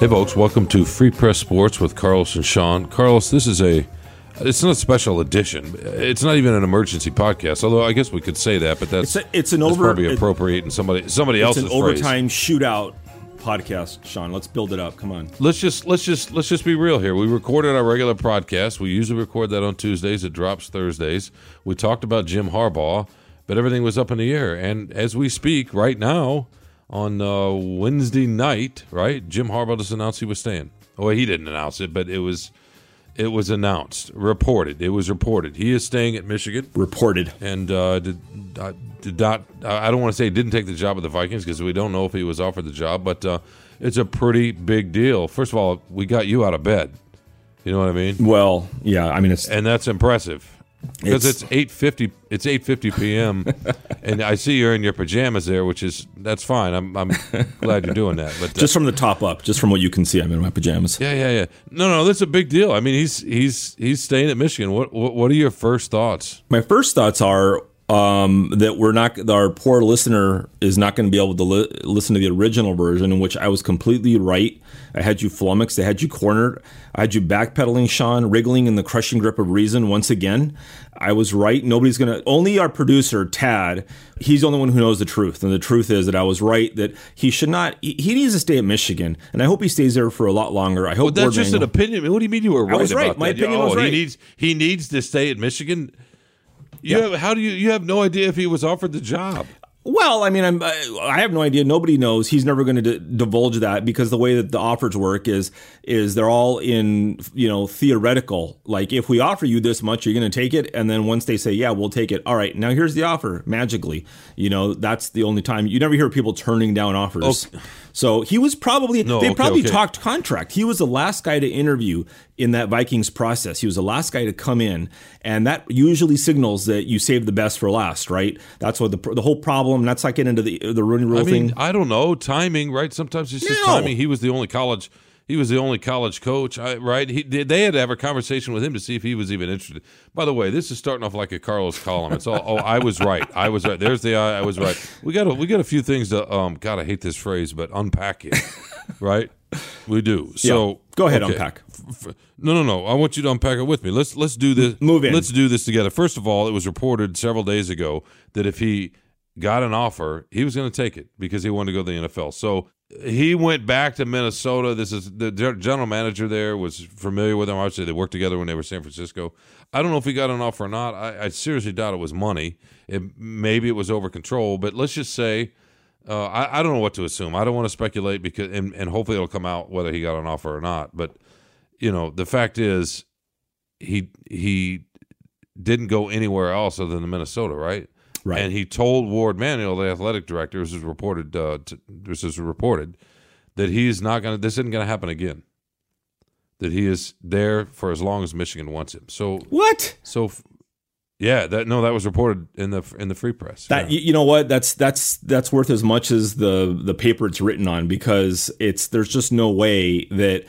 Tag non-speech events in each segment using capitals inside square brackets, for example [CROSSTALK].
Hey, folks, welcome to Free Press Sports with Carlos and Sean. Carlos, this is a. It's not a special edition. It's not even an emergency podcast. Although I guess we could say that, but that's It's a- it's an that's over- probably appropriate in somebody somebody It's else's an phrase. overtime shootout podcast, Sean. Let's build it up. Come on. Let's just let's just let's just be real here. We recorded our regular podcast. We usually record that on Tuesdays. It drops Thursdays. We talked about Jim Harbaugh, but everything was up in the air. And as we speak right now, on uh, Wednesday night, right, Jim Harbaugh just announced he was staying. Well, he didn't announce it, but it was it was announced, reported. It was reported. He is staying at Michigan Reported. and uh, did uh, did not. I don't want to say didn't take the job at the Vikings because we don't know if he was offered the job, but uh, it's a pretty big deal. First of all, we got you out of bed. You know what I mean? Well, yeah. I mean, it's And that's impressive because It's- eight fifty. It's eight fifty p.m. [LAUGHS] and I see you're in your pajamas there, which is that's fine. I'm I'm glad you're doing that. But uh, just from the top up, just from what you can see. I'm in my pajamas. yeah, yeah, yeah. No, no, that's a big deal. I mean, he's he's he's staying at Michigan. What what, what are your first thoughts? My first thoughts are um, that we're not. Our poor listener is not going to be able to li- listen to the original version, in which I was completely right. I had you flummoxed. I had you cornered. I had you backpedaling, Sean, wriggling in the crushing grip of reason once again. I was right. Nobody's going to. Only our producer, Tad, he's the only one who knows the truth. And the truth is that I was right that he should not. He, he needs to stay at Michigan, and I hope he stays there for a lot longer. I hope But that's Ward just an opinion. What do you mean you were right? I was right. My that? opinion oh, was right. He needs he needs to stay at Michigan. You have, how do you you have no idea if he was offered the job? Well, I mean, I'm, I I have no idea. Nobody knows. He's never going to d- divulge that because the way that the offers work is is they're all in you know theoretical. Like if we offer you this much, you're going to take it, and then once they say yeah, we'll take it. All right, now here's the offer. Magically, you know that's the only time you never hear people turning down offers. So he was probably No, they okay, probably okay. talked contract. He was the last guy to interview in that Vikings process. He was the last guy to come in, and that usually signals that you save the best for last, right? That's what the the whole problem. That's not getting into the the Rooney Rule I mean, thing. I don't know timing, right? Sometimes it's just No. timing. He was the only college. He was the only college coach, I, right? He, they had to have a conversation with him to see if he was even interested. By the way, this is starting off like a Carlos column. It's all, oh, I was right. I was right. There's the I, I was right. We got a, we got a few things to um. God, I hate this phrase, but unpack it, right? We do. [LAUGHS] So Yeah. Go ahead, okay. unpack. No, no, no. I want you to unpack it with me. Let's let's do this. Move in. Let's do this together. First of all, it was reported several days ago that if he got an offer, he was going to take it because he wanted to go to the NFL. So he went back to Minnesota. This is the gen- manager there was familiar with him. Obviously, they worked together when they were in San Francisco. I don't know if he got an offer or not. I, I seriously doubt it was money. It, maybe it was over control. But let's just say. Uh, I, I don't know what to assume. I don't want to speculate because, and, and hopefully it'll come out whether he got an offer or not. But you know, the fact is, he he didn't go anywhere else other than Minnesota, right? Right. And he told Warde Manuel, the athletic director, this is reported. Uh, to, this is reported that he's not going to. This isn't going to happen again. That he is there for as long as Michigan wants him. So what? so, yeah, that no, that was reported in the in the free press. That yeah. you, you know what? That's that's that's worth as much as the the paper it's written on because it's there's just no way that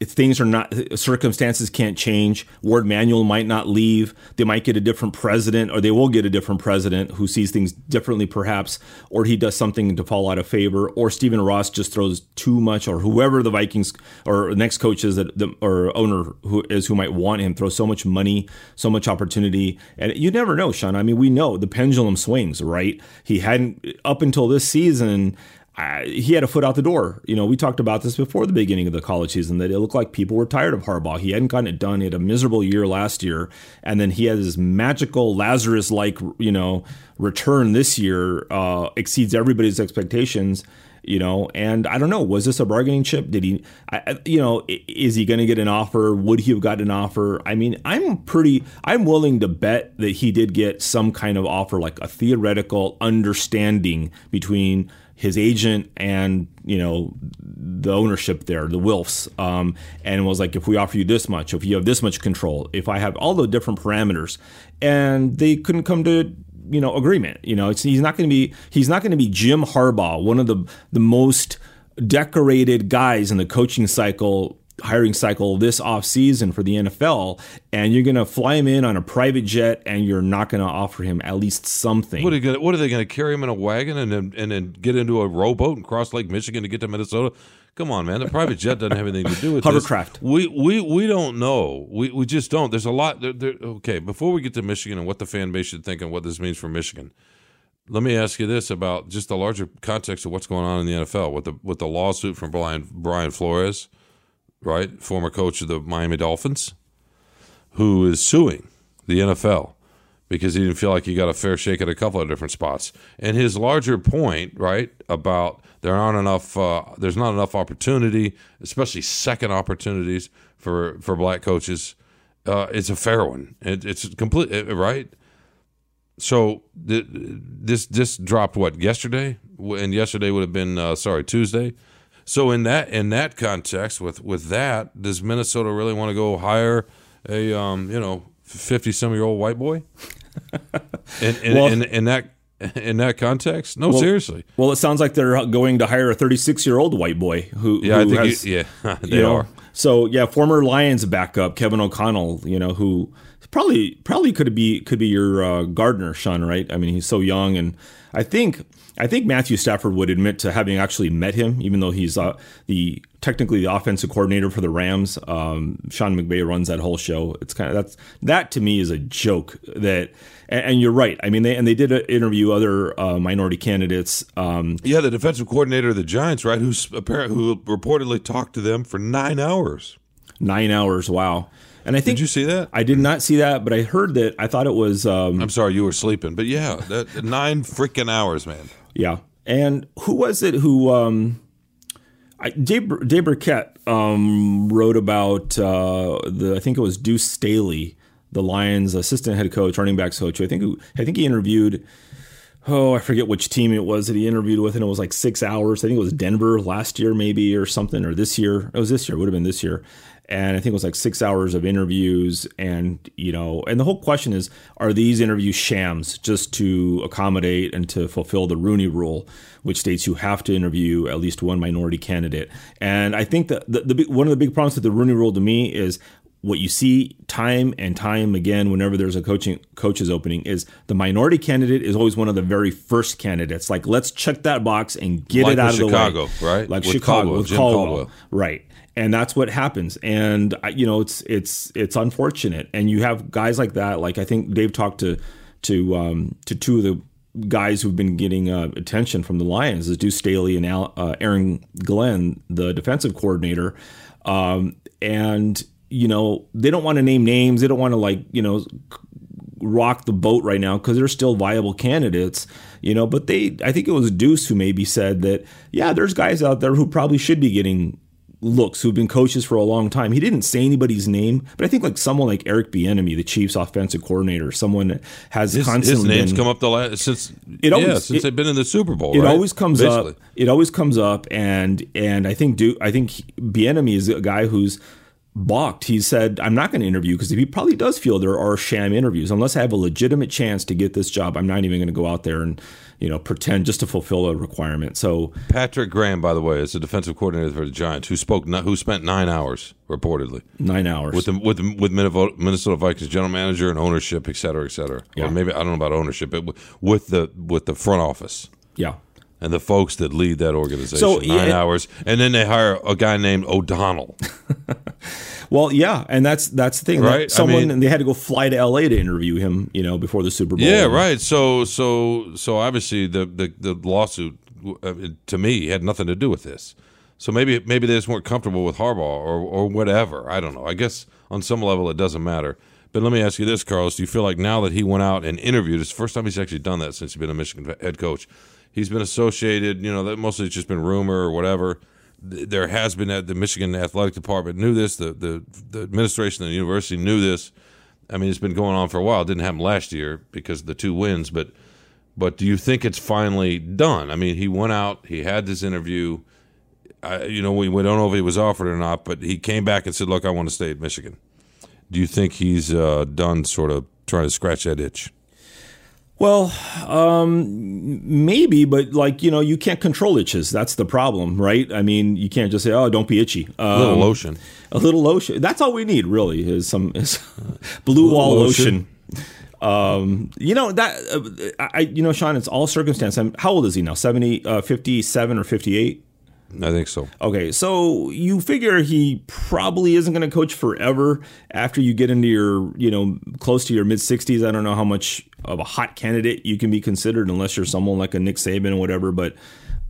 if things are not circumstances can't change. Warde Manuel might not leave. They might get a different president, or they will get a different president who sees things differently, perhaps, or he does something to fall out of favor, or Stephen Ross just throws too much, or whoever the Vikings or next coach is that the, or owner who is who might want him throws so much money, so much opportunity, and you never know, Sean. I mean, we know the pendulum swings, right? He hadn't up until this season. I, he had a foot out the door. You know, we talked about this before the beginning of the college season that it looked like people were tired of Harbaugh. He hadn't gotten it done. He had a miserable year last year, and then he had this magical Lazarus-like, you know, return this year uh, exceeds everybody's expectations. You know, and I don't know. Was this a bargaining chip? Did he, I, you know, is he going to get an offer? Would he have gotten an offer? I mean, I'm pretty, I'm willing to bet that he did get some kind of offer, like a theoretical understanding between his agent and you know the ownership there, the Wilfs, um, and was like, if we offer you this much, if you have this much control, if I have all the different parameters, and they couldn't come to you know agreement. You know, he's not going to be he's not going to be Jim Harbaugh, one of the the most decorated guys in the coaching cycle hiring cycle this offseason for the NFL and you're going to fly him in on a private jet and you're not going to offer him at least something. What are, they gonna, what are they going to carry him in a wagon and then and then get into a rowboat and cross Lake Michigan to get to Minnesota? Come on, man. The private jet doesn't have anything to do with Hovercraft. This. We we we don't know. We we just don't. There's a lot. There, there, okay, before we get to Michigan and what the fan base should think and what this means for Michigan, let me ask you this about just the larger context of what's going on in the NFL with the with the lawsuit from Brian Brian Flores, right, former coach of the Miami Dolphins, who is suing the NFL because he didn't feel like he got a fair shake at a couple of different spots. And his larger point, right, about there aren't enough, uh, there's not enough opportunity, especially second opportunities for for black coaches. Uh, it's a fair one. It, it's complete, right? So th- this this dropped what yesterday, and yesterday would have been uh, sorry Tuesday. So in that in that context, with with that, does Minnesota really want to go hire a um, you know fifty some year old white boy? [LAUGHS] in, in, well, in, in, that in that context, no, well, seriously. Well, it sounds like they're going to hire a 36 year old white boy who. Yeah, who I think has, [LAUGHS] you, yeah, they are. Know, so yeah, former Lions backup Kevin O'Connell, you know, who probably probably could be could be your uh, Gardner son, right? I mean, he's so young, and I think I think Matthew Stafford would admit to having actually met him, even though he's uh, the technically the offensive coordinator for the Rams. Um, Sean McVay runs that whole show. It's kind of that's that to me is a joke. That and, and you're right. I mean, they and they did interview other uh, minority candidates. Um, yeah, the defensive coordinator of the Giants, right? Who's apparently who reportedly talked to them for nine hours. Nine hours. Wow. And I think did you see that? I did not see that, but I heard that. I thought it was. Um, I'm sorry, you were sleeping, but yeah, that nine freaking hours, man. Yeah, and who was it who? Um, I, Dave, Dave Birkett um, wrote about uh, the. I think it was Deuce Staley, the Lions' assistant head coach, running backs coach. I think I think he interviewed. Oh, I forget which team it was that he interviewed with, and it was like six hours. I think it was Denver last year, maybe or something, or this year. It was this year. It would have been this year and I think it was like six hours of interviews. And you know, and the whole question is: Are these interviews shams just to accommodate and to fulfill the Rooney Rule, which states you have to interview at least one minority candidate? And I think that the, the one of the big problems with the Rooney Rule to me is what you see time and time again whenever there's a coaching coaches opening is the minority candidate is always one of the very first candidates. Like let's check that box and get like it out of Chicago, the way. right? Like with Chicago Caldwell, with Jim Caldwell, Caldwell. right? And that's what happens. And you know it's it's it's unfortunate. And you have guys like that like i think dave talked to to um to two of the guys who've been getting uh, attention from the lions is deuce staley and Al, uh, aaron glenn the defensive coordinator. Um and you know they don't want to name names. They don't want to like you know rock the boat right now because they're still viable candidates you know but they i think it was deuce who maybe said that yeah there's guys out there who probably should be getting looks who've been coaches for a long time. He didn't say anybody's name, but I think like someone like Eric Bieniemy, the Chiefs' offensive coordinator, someone that has his, constantly his names been, come up the last since it always, yeah, since it, they've been in the Super Bowl. It right? always comes Basically. up. It always comes up, and and I think do I think Bieniemy is a guy who's balked. He said, "I'm not going to interview because he probably does feel there are sham interviews. Unless I have a legitimate chance to get this job, I'm not even going to go out there and." You know, pretend just to fulfill a requirement. So Patrick Graham, by the way, is the defensive coordinator for the Giants, who spoke, who spent nine hours reportedly, nine hours with the, with the, with Minnesota Vikings general manager and ownership, et cetera, et cetera. Yeah. Or maybe I don't know about ownership, but with the with the front office. Yeah. And the folks that lead that organization, so, nine yeah, hours, and then they hire a guy named O'Donnell. [LAUGHS] Well, yeah, and that's that's the thing, right? Someone I mean, and they had to go fly to L.A. to interview him, you know, before the Super Bowl. Yeah, right. So, so, so obviously the the, the lawsuit uh, to me had nothing to do with this. So maybe maybe they just weren't comfortable with Harbaugh or or whatever. I don't know. I guess on some level it doesn't matter. But let me ask you this, Carlos: Do you feel like now that he went out and interviewed, it's the first time he's actually done that since he's been a Michigan head coach. He's been associated, you know, that mostly it's just been rumor or whatever there has been that the Michigan Athletic Department knew this. The, the the administration of the university knew this. I mean, it's been going on for a while. It didn't happen last year because of the two wins, but but do you think it's finally done? I mean, he went out, he had this interview. I, you know, we, we don't know if he was offered or not, but he came back and said, "Look, I want to stay at Michigan." Do you think he's uh, done, sort of trying to scratch that itch? Well, um, maybe, but like you know, you can't control itches. That's the problem, right? I mean, you can't just say, "Oh, don't be itchy." Um, a little lotion. A little lotion. That's all we need, really, is some is [LAUGHS] blue wall lotion. lotion. Um, you know that uh, I, you know, Sean. It's all circumstance. I'm, how old is he now? 70, uh, 57 or fifty eight? I think so. Okay, so you figure he probably isn't going to coach forever after you get into your, you know, close to your mid 60s. I don't know how much of a hot candidate you can be considered unless you're someone like a Nick Saban or whatever, but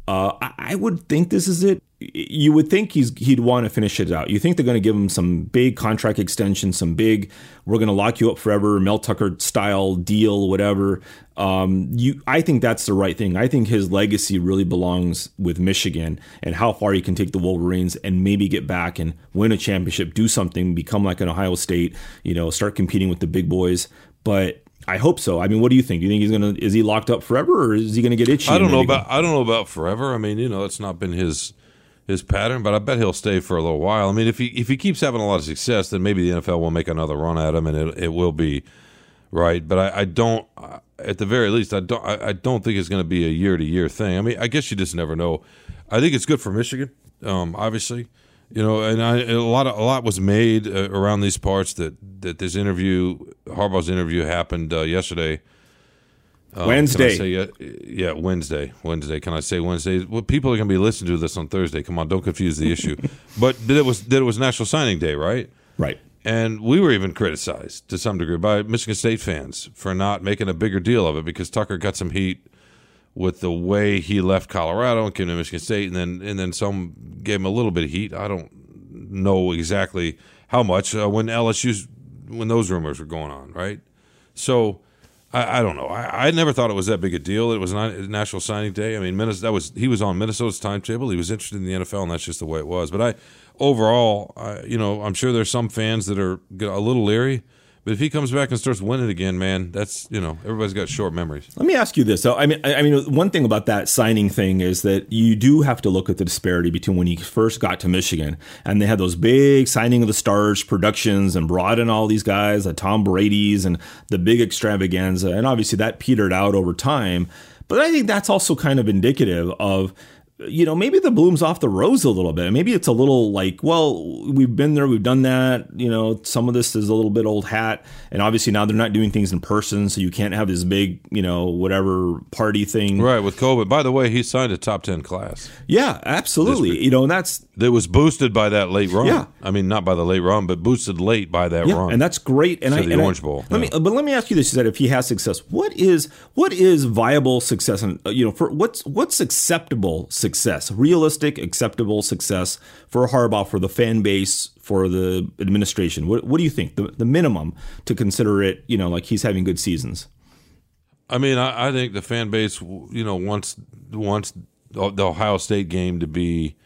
uh, I would think this is it. You would think he's he'd want to finish it out. You think they're going to give him some big contract extension, some big we're going to lock you up forever, Mel Tucker style deal, whatever. Um, you, I think that's the right thing. I think his legacy really belongs with Michigan and how far he can take the Wolverines and maybe get back and win a championship, do something, become like an Ohio State, you know, start competing with the big boys. But I hope so. I mean, what do you think? Do you think he's gonna is he locked up forever, or is he gonna get itchy? I don't know about? I don't know about forever. I mean, you know, it's not been his his pattern, but I bet he'll stay for a little while. I mean, if he if he keeps having a lot of success, then maybe the NFL will make another run at him, and it it will be right. But I, I don't. At the very least, I don't. I, I don't think it's going to be a year to year thing. I mean, I guess you just never know. I think it's good for Michigan, um, obviously. You know, and I, a lot of, a lot was made uh, around these parts that that this interview, Harbaugh's interview, happened uh, yesterday. Um, Wednesday. Say, yeah, yeah, Wednesday. Wednesday. Can I say Wednesday? Well, people are going to be listening to this on Thursday. Come on, don't confuse the issue. [LAUGHS] but that it was that it was National Signing Day, right? Right. And we were even criticized to some degree by Michigan State fans for not making a bigger deal of it because Tucker got some heat with the way he left Colorado and came to Michigan State, and then and then some gave him a little bit of heat. I don't know exactly how much uh, when LSU's when those rumors were going on, right? So I, I don't know. I, I, never thought it was that big a deal. It was not National Signing Day. I mean, Minnesota, that was he was on Minnesota's timetable. He was interested in the NFL, and that's just the way it was. But I overall, I, you know, I'm sure there's some fans that are a little leery but if he comes back and starts winning again, man, that's you know everybody's got short memories. Let me ask you this. So I mean, I mean, one thing about that signing thing is that you do have to look at the disparity between when he first got to Michigan and they had those big signing of the stars productions and brought in all these guys, the Tom Brady's and the big extravaganza, and obviously that petered out over time. But I think that's also kind of indicative of you know, maybe the bloom's off the rose a little bit. Maybe it's a little like, well, we've been there, we've done that. You know, some of this is a little bit old hat. And obviously now they're not doing things in person, so you can't have this big, you know, whatever party thing. Right, with COVID. By the way, he signed a top 10 class. Yeah, absolutely. You know, and that's. That was boosted by that late run. Yeah. I mean, not by the late run, but boosted late by that yeah, run. And that's great. And so I, the and Orange I, Bowl. Let yeah. me, but let me ask you this: is that if he has success, what is what is viable success? And you know, for what's what's acceptable success? Realistic realistic, acceptable success for Harbaugh, for the fan base, for the administration? What, what do you think? The, the minimum to consider it, you know, like he's having good seasons. I mean, I, I think the fan base, you know, wants wants the Ohio State game to be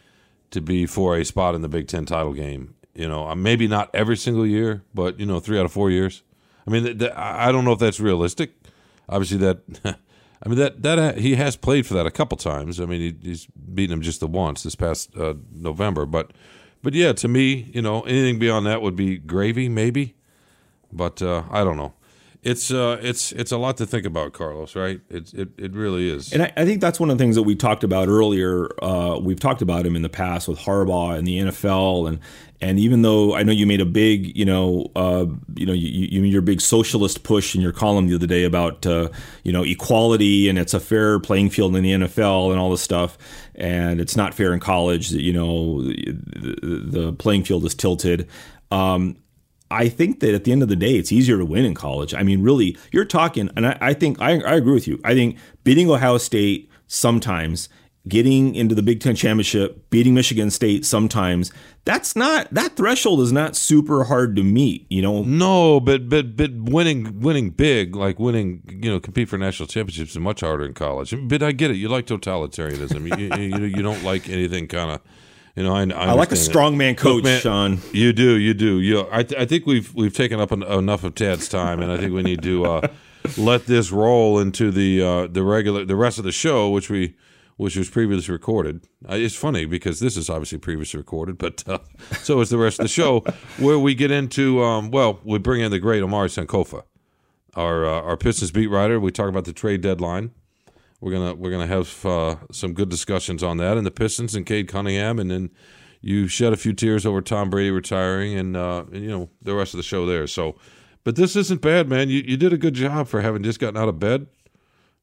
to be for a spot in the Big Ten title game. You know, uh, maybe not every single year, but you know, three out of four years. I mean, I don't know if that's realistic. Obviously, that [LAUGHS] I mean that that he has played for that a couple times. I mean he, he's beaten him just the once this past uh, November, but but yeah, to me, you know, anything beyond that would be gravy, maybe. But uh, I don't know. It's uh, it's it's a lot to think about, Carlos. Right? It it, it really is. And I, I think that's one of the things that we talked about earlier. Uh, we've talked about him in the past with Harbaugh and the NFL, and and even though I know you made a big, you know, uh, you know, you, you your big socialist push in your column the other day about, uh, you know, equality and it's a fair playing field in the NFL and all this stuff, and it's not fair in college. That you know, the, the playing field is tilted. Um, I think that at the end of the day, it's easier to win in college. I mean, really, you're talking, and I, I think I, I agree with you. I think beating Ohio State sometimes getting into the Big Ten championship, beating Michigan State sometimes, that's not that threshold is not super hard to meet, you know. No, but but but winning winning big, like winning, you know, compete for national championships is much harder in college. But I get it. You like totalitarianism. you, you, you don't like anything kind of. You know, I, I, I like a strongman coach, man, Sean. You do, you do. You, I, th- I think we've we've taken up en- enough of Tad's time, and I think we need to uh, [LAUGHS] let this roll into the uh, the regular the rest of the show, which we which was previously recorded. Uh, it's funny because this is obviously previously recorded, but uh, [LAUGHS] so is the rest of the show, where we get into um, well, we bring in the great Omari Sankofa, our uh, our Pistons beat writer. We talk about the trade deadline. We're gonna we're gonna have uh, some good discussions on that and the Pistons and Cade Cunningham, and then you shed a few tears over Tom Brady retiring, and, uh, and you know the rest of the show there. So, but this isn't bad, man. You you did a good job for having just gotten out of bed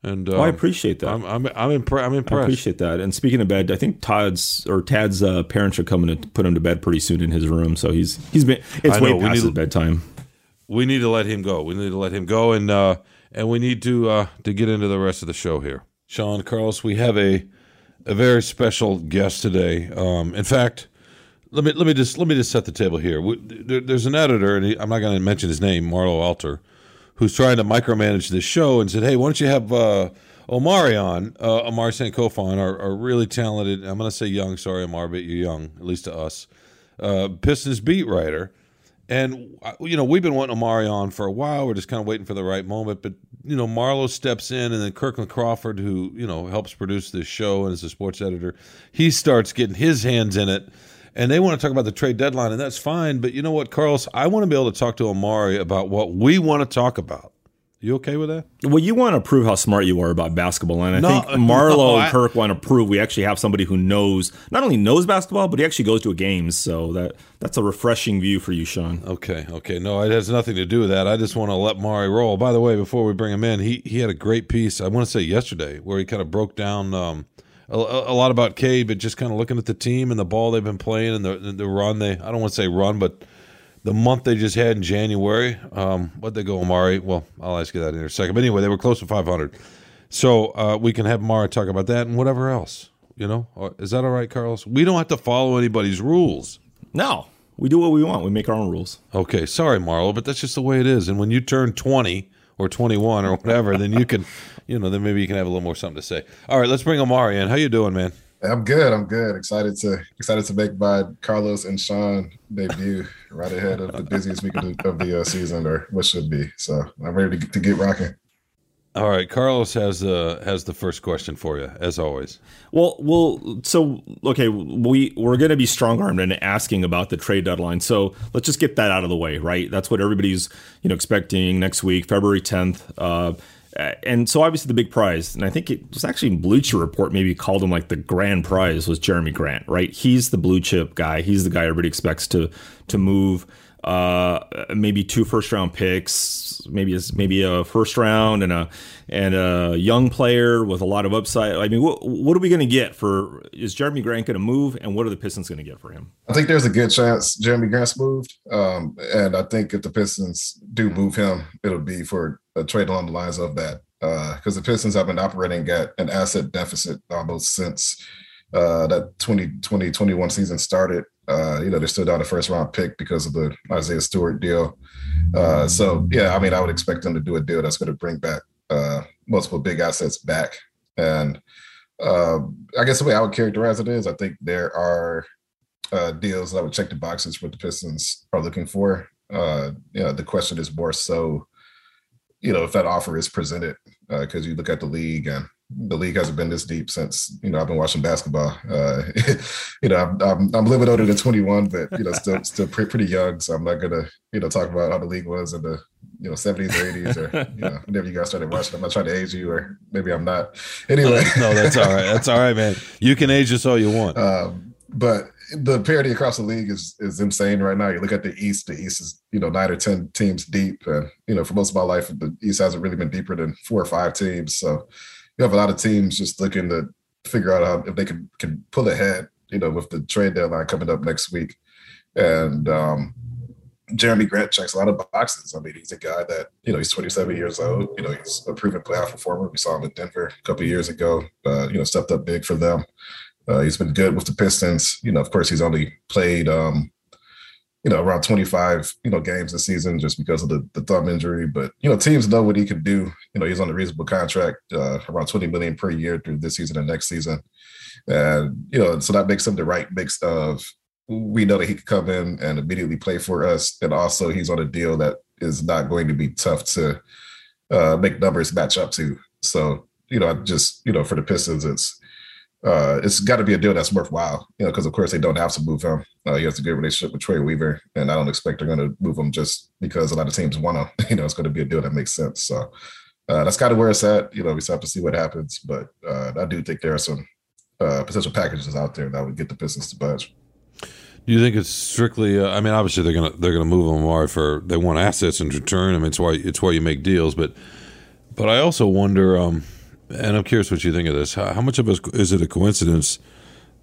And Oh, I um, appreciate that. I'm I'm I'm, impre- I'm I appreciate that. And speaking of bed, I think Todd's or Tad's uh, parents are coming to put him to bed pretty soon in his room. So he's he's been it's I way know, past his bedtime. we need to let him go. We need to let him go, and uh, and we need to uh, to get into the rest of the show here. Sean Carlos, we have a a very special guest today. Um, in fact, let me let me just let me just set the table here. We, there, there's an editor, and he, I'm not going to mention his name, Marlo Alter, who's trying to micromanage this show, and said, "Hey, why don't you have uh, Omari on? Uh, Omari Sankofa, our, our really talented. I'm going to say young. Sorry, Omar, but you're young, at least to us. Uh, Pistons beat writer." And uh, you know, we've been wanting Omari on for a while. We're just kind of waiting for the right moment. But you know, Marlo steps in, and then Kirkland Crawford, who you know helps produce this show and is a sports editor, he starts getting his hands in it. And they want to talk about the trade deadline, and that's fine. But you know what, Carlos? I want to be able to talk to Omari about what we want to talk about. You okay with that? Well, you want to prove how smart you are about basketball, and I No, think [LAUGHS] Marlo no, I- and Kirk want to prove we actually have somebody who knows not only knows basketball, but he actually goes to games. So that that's a refreshing view for you, Sean. Okay, okay. No, it has nothing to do with that. I just want to let Mari roll. By the way, before we bring him in, he he had a great piece. I want to say yesterday where he kind of broke down um, a, a lot about Cade, but just kind of looking at the team and the ball they've been playing and the the run they. I don't want to say run, but the month they just had in January. Um, what they go, Omari? Well, I'll ask you that in a second. But anyway, they were close to 500. So uh, we can have Mari talk about that and whatever else. You know, is that all right, Carlos? We don't have to follow anybody's rules. No, we do what we want. We make our own rules. Okay, sorry, Marlo, but that's just the way it is. And when you turn 20 or 21 or whatever, then you can, you know, then maybe you can have a little more something to say. All right, let's bring Omari in. How you doing, man? I'm good. I'm good. Excited to excited to make my Carlos and Sean debut right ahead of the busiest week of the, of the uh, season, or what should be. So I'm ready to, to get rocking. All right, Carlos has the has the first question for you, as always. Well, well, so okay, we we're going to be strong armed in asking about the trade deadline. So let's just get that out of the way, right? That's what everybody's you know expecting next week, February tenth. Uh, Uh, and so obviously the big prize, and I think it was actually Bleacher Report maybe called him like the grand prize was Jerami Grant, right? He's the blue chip guy. He's the guy everybody expects to to move. Uh, maybe two first round picks, maybe a, maybe a first round and a and a young player with a lot of upside. I mean, what what are we going to get for? Is Jerami Grant going to move, and what are the Pistons going to get for him? I think there's a good chance Jerami Grant's moved, um, and I think if the Pistons do move him, it'll be for a trade along the lines of that. Because the Pistons have been operating at an asset deficit almost since uh, that 2020 21 season started. Uh, you know, they're still down a first round pick because of the Isaiah Stewart deal. Uh, so, yeah, I mean, I would expect them to do a deal that's going to bring back uh, multiple big assets back. And uh, I guess the way I would characterize it is I think there are uh, deals that would check the boxes what the Pistons are looking for. Uh, you know, the question is more so, you know, if that offer is presented, because you look at the league and the league hasn't been this deep since you know I've been watching basketball. Uh, [LAUGHS] you know, I'm, I'm I'm a little bit older than 21, but you know, still still pretty, pretty young. So I'm not gonna you know talk about how the league was in the you know 70s or 80s or you know whenever you guys started watching. I'm not trying to age you, or maybe I'm not. Anyway, no, that's all right. That's all right, man. You can age us all you want. um, but the parity across the league is is insane right now. You look at the East. The East is you know nine or ten teams deep, and you know for most of my life, the East hasn't really been deeper than four or five teams. So you have a lot of teams just looking to figure out how if they can can pull ahead. You know, with the trade deadline coming up next week, and um, Jerami Grant checks a lot of boxes. I mean, he's a guy that you know he's 27 years old. You know, he's a proven playoff performer. We saw him in Denver a couple years ago. Uh, you know, stepped up big for them. Uh, he's been good with the Pistons. You know, of course, he's only played, um, you know, around 25, you know, games this season just because of the, the thumb injury. But you know, teams know what he can do. You know, he's on a reasonable contract, uh, around 20 million per year through this season and next season. And you know, so that makes him the right mix of we know that he could come in and immediately play for us, and also he's on a deal that is not going to be tough to uh, make numbers match up to. So you know, I just you know, for the Pistons, it's uh, it's got to be a deal that's worthwhile, you know, because of course they don't have to move him. Uh, he has a good relationship with Troy Weaver, and I don't expect they're going to move him just because a lot of teams want to. [LAUGHS] You know, it's going to be a deal that makes sense. So uh, that's kind of where it's at. You know, we still have to see what happens, but uh, I do think there are some uh, potential packages out there that would get the Pistons to budge. Do you think it's strictly? Uh, I mean, obviously they're gonna they're gonna move Omar for they want assets in return. I mean, it's why it's why you make deals. But but I also wonder. Um, And I'm curious what you think of this. How, how much of a, is it a coincidence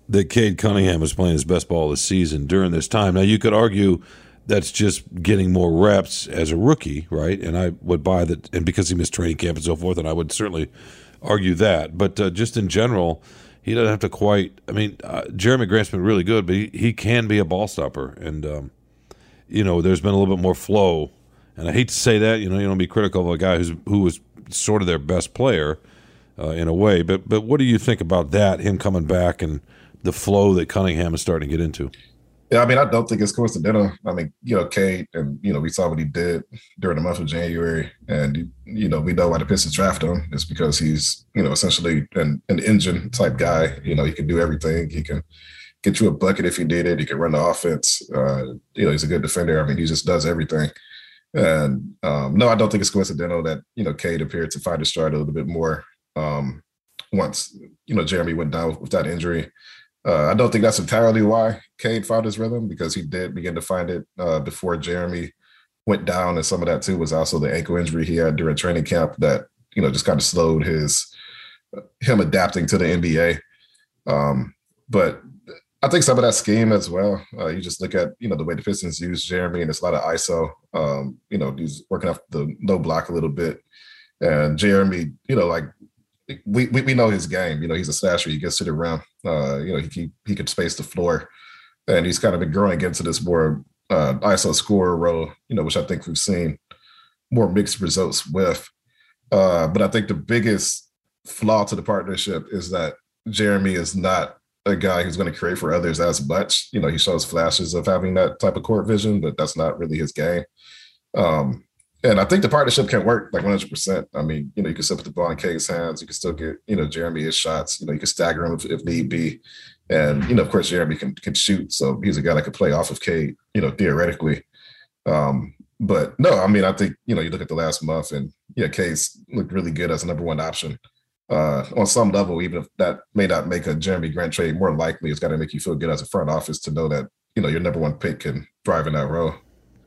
that Cade Cunningham is playing his best ball this season during this time? Now, you could argue that's just getting more reps as a rookie, right? And I would buy that, and because he missed training camp and so forth, and I would certainly argue that. But uh, just in general, he doesn't have to quite. I mean, uh, Jerami Grant's been really good, but he, he can be a ball stopper, and um, you know, there's been a little bit more flow. And I hate to say that, you know, you don't be critical of a guy who's who was sort of their best player uh, in a way. But but what do you think about that? Him coming back and the flow that Cunningham is starting to get into. Yeah, I mean, I don't think it's coincidental. I mean, you know, Cade, and you know, we saw what he did during the month of January, and you know, we know why the Pistons drafted him. It's because he's, you know, essentially an, an engine type guy. You know, he can do everything. He can get you a bucket if you need it. He can run the offense. Uh, you know, he's a good defender. I mean, he just does everything. And um, no, I don't think it's coincidental that you know Cade appeared to find his stride a little bit more um, once you know Jerami went down with that injury. Uh, I don't think that's entirely why Cade found his rhythm because he did begin to find it uh, before Jerami went down, and some of that too was also the ankle injury he had during training camp that you know just kind of slowed his him adapting to the NBA. Um, but I think some of that scheme as well. Uh, you just look at you know the way the Pistons use Jerami, and it's a lot of ISO. Um, you know, he's working off the low block a little bit, and Jerami, you know, like we, we, know his game. You know, he's a slasher. He gets to the rim. Uh, you know, he he, he could space the floor, and he's kind of been growing into this more uh, ISO scorer role. You know, which I think we've seen more mixed results with. Uh, but I think the biggest flaw to the partnership is that Jerami is not a guy who's going to create for others as much. You know, he shows flashes of having that type of court vision, but that's not really his game. Um, and I think the partnership can work like 100%. I mean, you know, you can still put the ball in Cade's hands. You can still get, you know, Jerami his shots. You know, you can stagger him if, if need be. And, you know, of course, Jerami can, can shoot. So he's a guy that could play off of Cade, you know, theoretically. Um, but no, I mean, I think, you know, you look at the last month and, yeah, Cade's looked really good as a number one option. Uh, on some level, even if that may not make a Jerami Grant trade more likely, it's got to make you feel good as a front office to know that, you know, your number one pick can thrive in that role.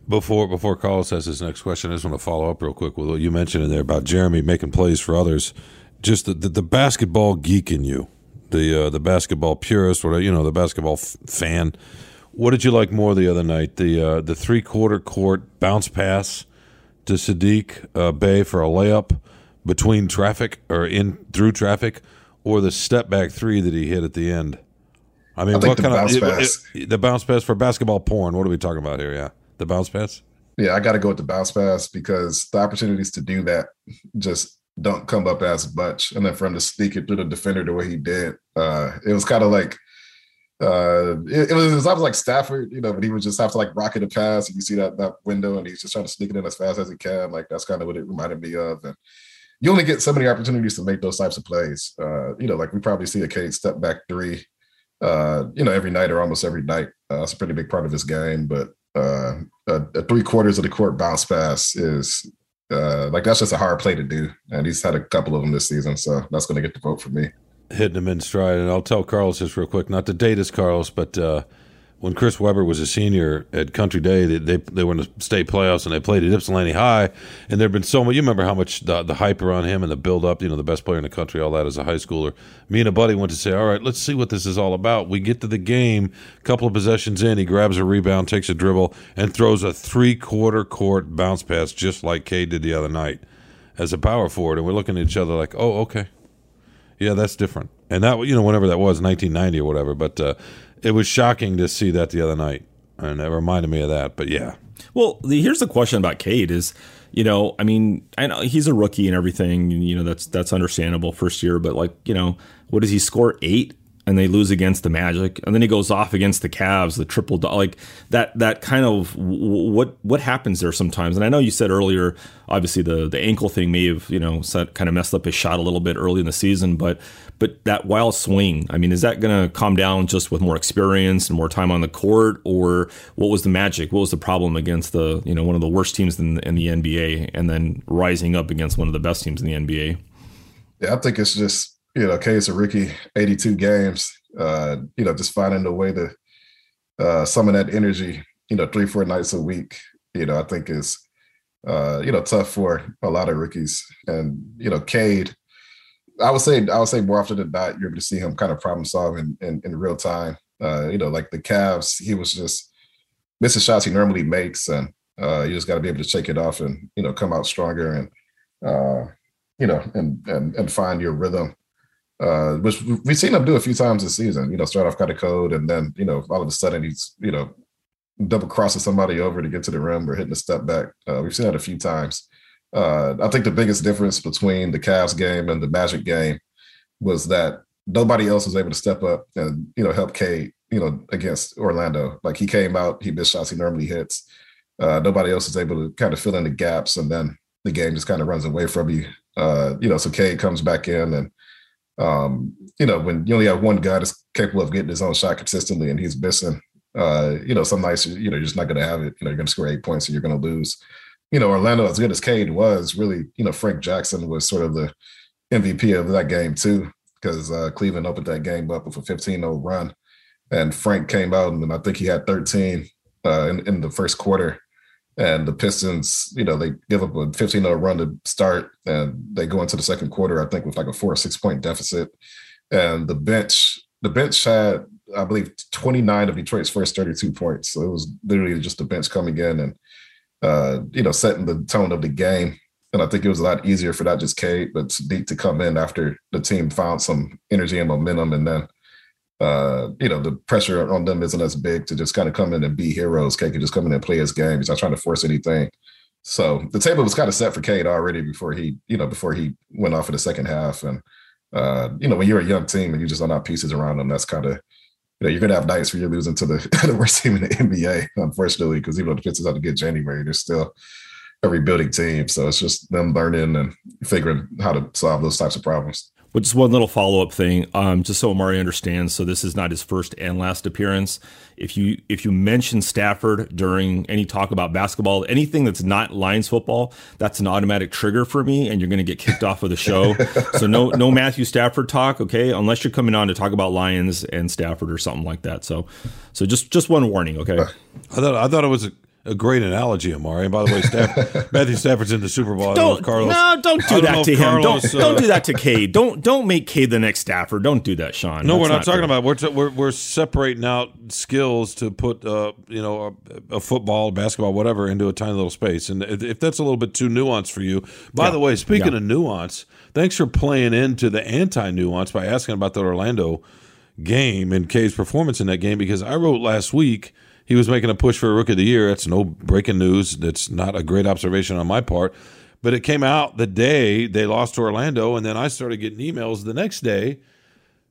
Before before Carlos says his next question, I just want to follow up real quick with what you mentioned in there about Jerami making plays for others. Just the, the, the basketball geek in you, the uh, the basketball purist, or you know the basketball f- fan. What did you like more the other night? The uh, the three quarter court bounce pass to Saddiq uh, Bey for a layup between traffic or in through traffic, or the step back three that he hit at the end. I mean, I what kind of it, it, the bounce pass for basketball porn? What are we talking about here? Yeah, the bounce pass. Yeah, I got to go with the bounce pass because the opportunities to do that just don't come up as much. And then for him to sneak it through the defender the way he did, uh, it was kind of like uh, it, it, was, it was almost like Stafford, you know, but he would just have to like rocket a pass, and you see that that window, and he's just trying to sneak it in as fast as he can. Like that's kind of what it reminded me of. And you only get so many opportunities to make those types of plays. Uh, you know, like we probably see a Cade step back three, uh, you know, every night or almost every night. Uh, that's a pretty big part of his game. But uh, a, a three quarters of the court bounce pass is uh, like that's just a hard play to do, and he's had a couple of them this season, so that's going to get the vote for me. Hitting him in stride, and I'll tell Carlos this real quick, not to date us, Carlos, but uh, when Chris Webber was a senior at Country Day, they they, they were in the state playoffs and they played at Ypsilanti High, and there'd been so much. You remember how much the, the hype around him and the build up, you know, the best player in the country, all that as a high schooler. Me and a buddy went to say, all right, let's see what this is all about. We get to the game, couple of possessions in, he grabs a rebound, takes a dribble, and throws a three quarter court bounce pass just like Cade did the other night as a power forward, and we're looking at each other like, oh, okay, yeah, that's different. And that you know, whenever that was, 1990 or whatever, but. Uh, it was shocking to see that the other night, and it reminded me of that. But yeah. Well, the, here's the question about Cade: is you know, I mean, I know he's a rookie and everything. You know, that's that's understandable first year, but like, you know, what does he score eight? And they lose against the Magic, and then he goes off against the Cavs, the triple like that. That kind of what what happens there sometimes. And I know you said earlier, obviously the the ankle thing may have you know set, kind of messed up his shot a little bit early in the season, but but that wild swing, I mean, is that going to calm down just with more experience and more time on the court, or what was the magic? What was the problem against the you know one of the worst teams in, in the NBA, and then rising up against one of the best teams in the NBA? Yeah, I think it's just you know, case of Ricky, eighty-two games. Uh, you know, just finding a way to uh, summon that energy. You know, three four nights a week. You know, I think is uh, you know tough for a lot of rookies, and you know, Cade I would say I would say more often than not, you're able to see him kind of problem solving in, in, real time. Uh, you know, like the Cavs, he was just missing shots he normally makes, and uh, you just got to be able to shake it off and you know come out stronger and uh, you know and and and find your rhythm. Uh, which we've seen him do a few times this season. You know, start off kind of cold, and then you know all of a sudden he's you know double crossing somebody over to get to the rim or hitting a step back. Uh, we've seen that a few times. Uh, I think the biggest difference between the Cavs game and the Magic game was that nobody else was able to step up and you know help Cade you know against Orlando. Like he came out, he missed shots he normally hits. Uh, nobody else is able to kind of fill in the gaps, and then the game just kind of runs away from you. Uh, you know, so Cade comes back in, and um, you know when you only have one guy that's capable of getting his own shot consistently, and he's missing. Uh, you know, some nights you know you're just not going to have it. You know, you're going to score eight points and you're going to lose you know, Orlando, as good as Cade was, really, you know, Frank Jackson was sort of the MVP of that game too, because uh, Cleveland opened that game up with a 15-0 run, and Frank came out and I think he had 13 uh, in, in the first quarter. And the Pistons, you know, they give up a 15-0 run to start, and they go into the second quarter, I think, with like a four or six point deficit. And the bench, the bench had, I believe, 29 of Detroit's first 32 points. So it was literally just the bench coming in and uh, you know, setting the tone of the game. And I think it was a lot easier for not just Cade, but Saddiq to come in after the team found some energy and momentum. And then, uh, you know, the pressure on them isn't as big to just kind of come in and be heroes. Cade can just come in and play his game. He's not trying to force anything. So the table was kind of set for Cade already before he, you know, before he went off in the second half. And, uh, you know, when you're a young team and you just don't have pieces around them, that's kind of you know, you're gonna have nights where you're losing to the, [LAUGHS] the worst team in the NBA, unfortunately, because even though the Pistons had a good January, they're still a rebuilding team. So it's just them learning and figuring how to solve those types of problems. But just one little follow up thing, um, just so Omari understands. So this is not his first and last appearance. If you if you mention Stafford during any talk about basketball, anything that's not Lions football, that's an automatic trigger for me, and you're going to get kicked off of the show. [LAUGHS] so no no Matthew Stafford talk, okay? Unless you're coming on to talk about Lions and Stafford or something like that. So so just just one warning, okay? I thought I thought it was. A- a great analogy, Omari. And by the way, Staff, [LAUGHS] Matthew Stafford's in the Super Bowl. Don't, Carlos, no, don't do that to him. Carlos, don't, uh, don't do that to Cade. Don't don't make Cade the next Stafford. Don't do that, Sean. No, That's we're not, not talking about. We're, t- we're we're separating out skills to put uh, you know a, a, football, basketball, whatever into a tiny little space. And if that's a little bit too nuanced for you, by yeah. the way, speaking yeah. of nuance, thanks for playing into the anti nuance by asking about the Orlando game and Cade's performance in that game because I wrote last week he was making a push for a rookie of the year. That's no breaking news. That's not a great observation on my part. But it came out the day they lost to Orlando, and then I started getting emails the next day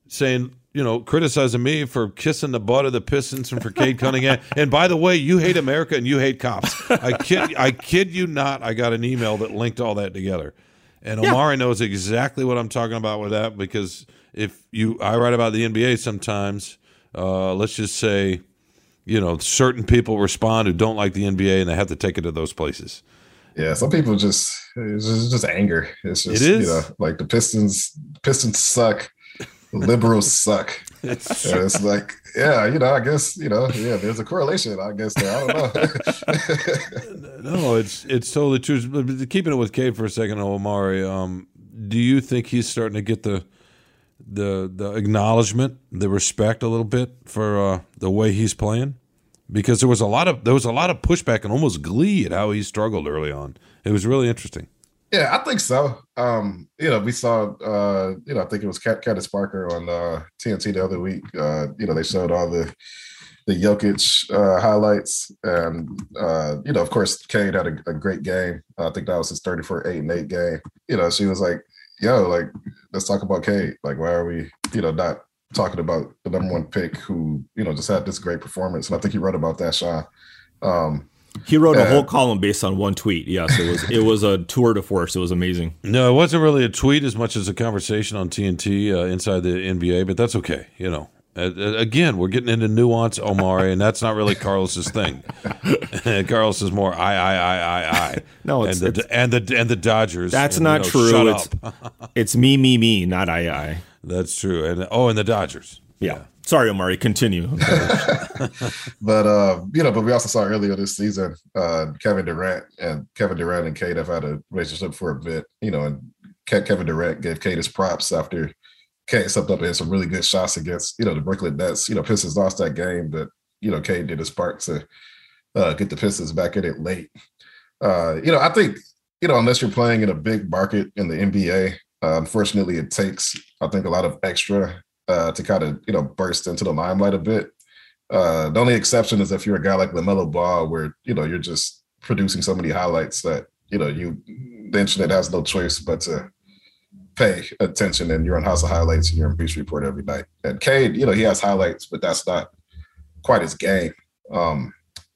saying, you know, criticizing me for kissing the butt of the Pistons and for Cade [LAUGHS] Cunningham. and by the way, you hate America and you hate cops. I kid, I kid you not. I got an email that linked all that together, and yeah. knows exactly what I'm talking about with that because if you, I write about the NBA sometimes. Uh, let's just say you know, certain people respond who don't like the NBA and they have to take it to those places. Yeah, some people just it's just, just anger. It's just it is. you know, like the Pistons Pistons suck, liberals [LAUGHS] suck. It's, it's like, yeah, you know, I guess, you know, yeah, there's a correlation, I guess there. I don't know. [LAUGHS] no, it's it's totally true. But keeping it with Cade for a second, Omari, um, do you think he's starting to get the the the acknowledgement, the respect a little bit for uh, the way he's playing, because there was a lot of there was a lot of pushback and almost glee at how he struggled early on. It was really interesting. Yeah, I think so. Um, you know, we saw, uh, you know, I think it was Candace Parker on uh, TNT the other week. Uh, you know, they showed all the the Jokic uh, highlights, and uh, you know, of course, Cade had a, a great game. I think that was his thirty four eight and eight game. You know, she was like, yo, like, let's talk about Cade. Like, why are we, you know, not talking about the number one pick who, you know, just had this great performance? And I think he wrote about that, Sean. Um, he wrote a whole column based on one tweet. Yes, it was it was a tour de force. It was amazing. No, it wasn't really a tweet as much as a conversation on TNT uh, inside the NBA, but that's okay. You know, uh, uh, again, we're getting into nuance, Omari, and that's not really Carlos's thing. [LAUGHS] Carlos is more I, I, I, I, I. No, it's and the, it's, and the and the Dodgers. That's and, not you know, true. It's, [LAUGHS] it's me, me, me, not I, I. That's true. And oh, and the Dodgers. Yeah. yeah. Sorry, Omari. Continue. [LAUGHS] but uh, you know, but we also saw earlier this season, uh, Kevin Durant and Kevin Durant and Cade have had a relationship for a bit. You know, and Kevin Durant gave Cade his props after Cade stepped up and had some really good shots against, you know, the Brooklyn Nets. You know, Pistons lost that game, but, you know, Cade did his part to uh, get the Pistons back in it late. Uh, you know, I think, you know, unless you're playing in a big market in the NBA, uh, unfortunately, it takes, I think, a lot of extra uh, to kind of, you know, burst into the limelight a bit. Uh, the only exception is if you're a guy like LaMelo Ball, where, you know, you're just producing so many highlights that, you know, you, the internet has no choice but to pay attention and you're on House of Highlights and you're on Bleacher Report every night. And Cade, you know, he has highlights, but that's not quite his game. Um,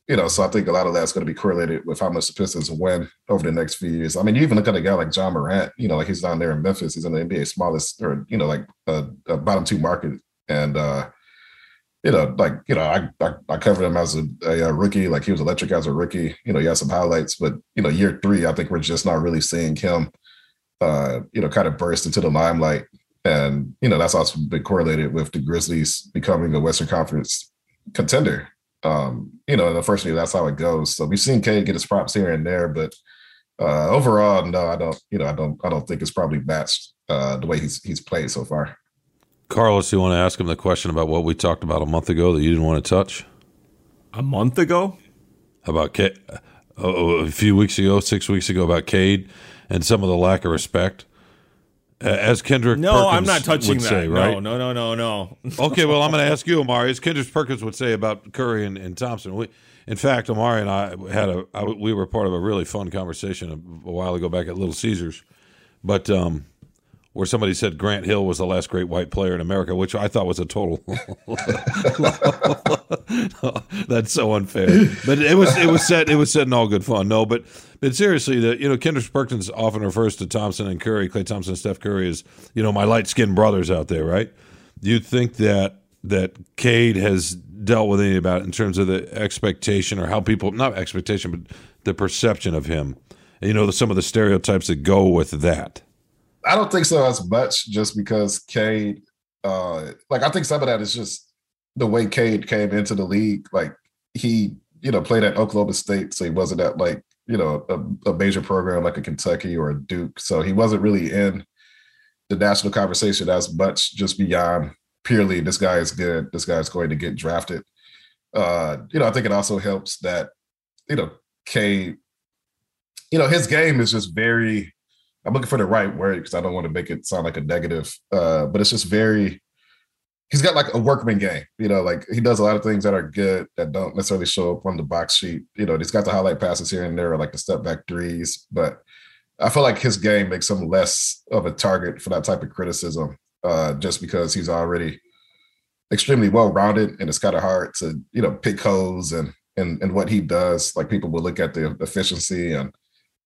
you know, so I think a lot of that's going to be correlated with how much the Pistons win over the next few years. I mean, you even look at a guy like Ja Morant, you know, like he's down there in Memphis, he's in the NBA smallest or, you know, like a, a bottom two market. And, uh, you know, like, you know, I, I, I covered him as a, a, rookie, like he was electric as a rookie, you know, he had some highlights, but, you know, year three, I think we're just not really seeing him uh, you know, kind of burst into the limelight. And, you know, that's also been correlated with the Grizzlies becoming a Western Conference contender. Um, you know, and unfortunately, that's how it goes. So we've seen Cade get his props here and there, but uh, overall, no, I don't, you know, I don't, I don't think it's probably matched uh, the way he's he's played so far. Carlos, you want to ask him the question about what we talked about a month ago that you didn't want to touch? A month ago? About Cade, uh, a few weeks ago, six weeks ago, about Cade and some of the lack of respect. As Kendrick no, Perkins I'm not touching would that. say, right? No, no, no, no, no. [LAUGHS] okay, well, I'm going to ask you, Omari. As Kendrick Perkins would say about Curry and, and Thompson. We, in fact, Omari and I had a I, we were part of a really fun conversation a, a while ago back at Little Caesars, but um, where somebody said Grant Hill was the last great white player in America, which I thought was a total. [LAUGHS] [LAUGHS] That's so unfair. But it was it was said it was said in all good fun. No, but but seriously, the you know Kendrick Perkins often refers to Thompson and Curry, Klay Thompson, and Steph Curry as you know my light skinned brothers out there, right? Do you think that that Cade has dealt with any about in terms of the expectation or how people not expectation but the perception of him? And, you know the, some of the stereotypes that go with that. I don't think so as much, just because Cade, uh, like I think some of that is just the way Cade came into the league. Like he, you know, played at Oklahoma State, so he wasn't at like you know a, a major program like a Kentucky or a Duke, so he wasn't really in the national conversation as much, just beyond purely this guy is good, this guy is going to get drafted. Uh, you know, I think it also helps that you know K. you know, his game is just very I'm looking for the right word because I don't want to make it sound like a negative. Uh, but it's just very he's got like a workman game. You know, like he does a lot of things that are good that don't necessarily show up on the box sheet. You know, he's got the highlight passes here and there, like the step back threes. But I feel like his game makes him less of a target for that type of criticism, uh, just because he's already extremely well rounded, and it's kind of hard to you know pick holes and and and what he does. Like people will look at the efficiency, and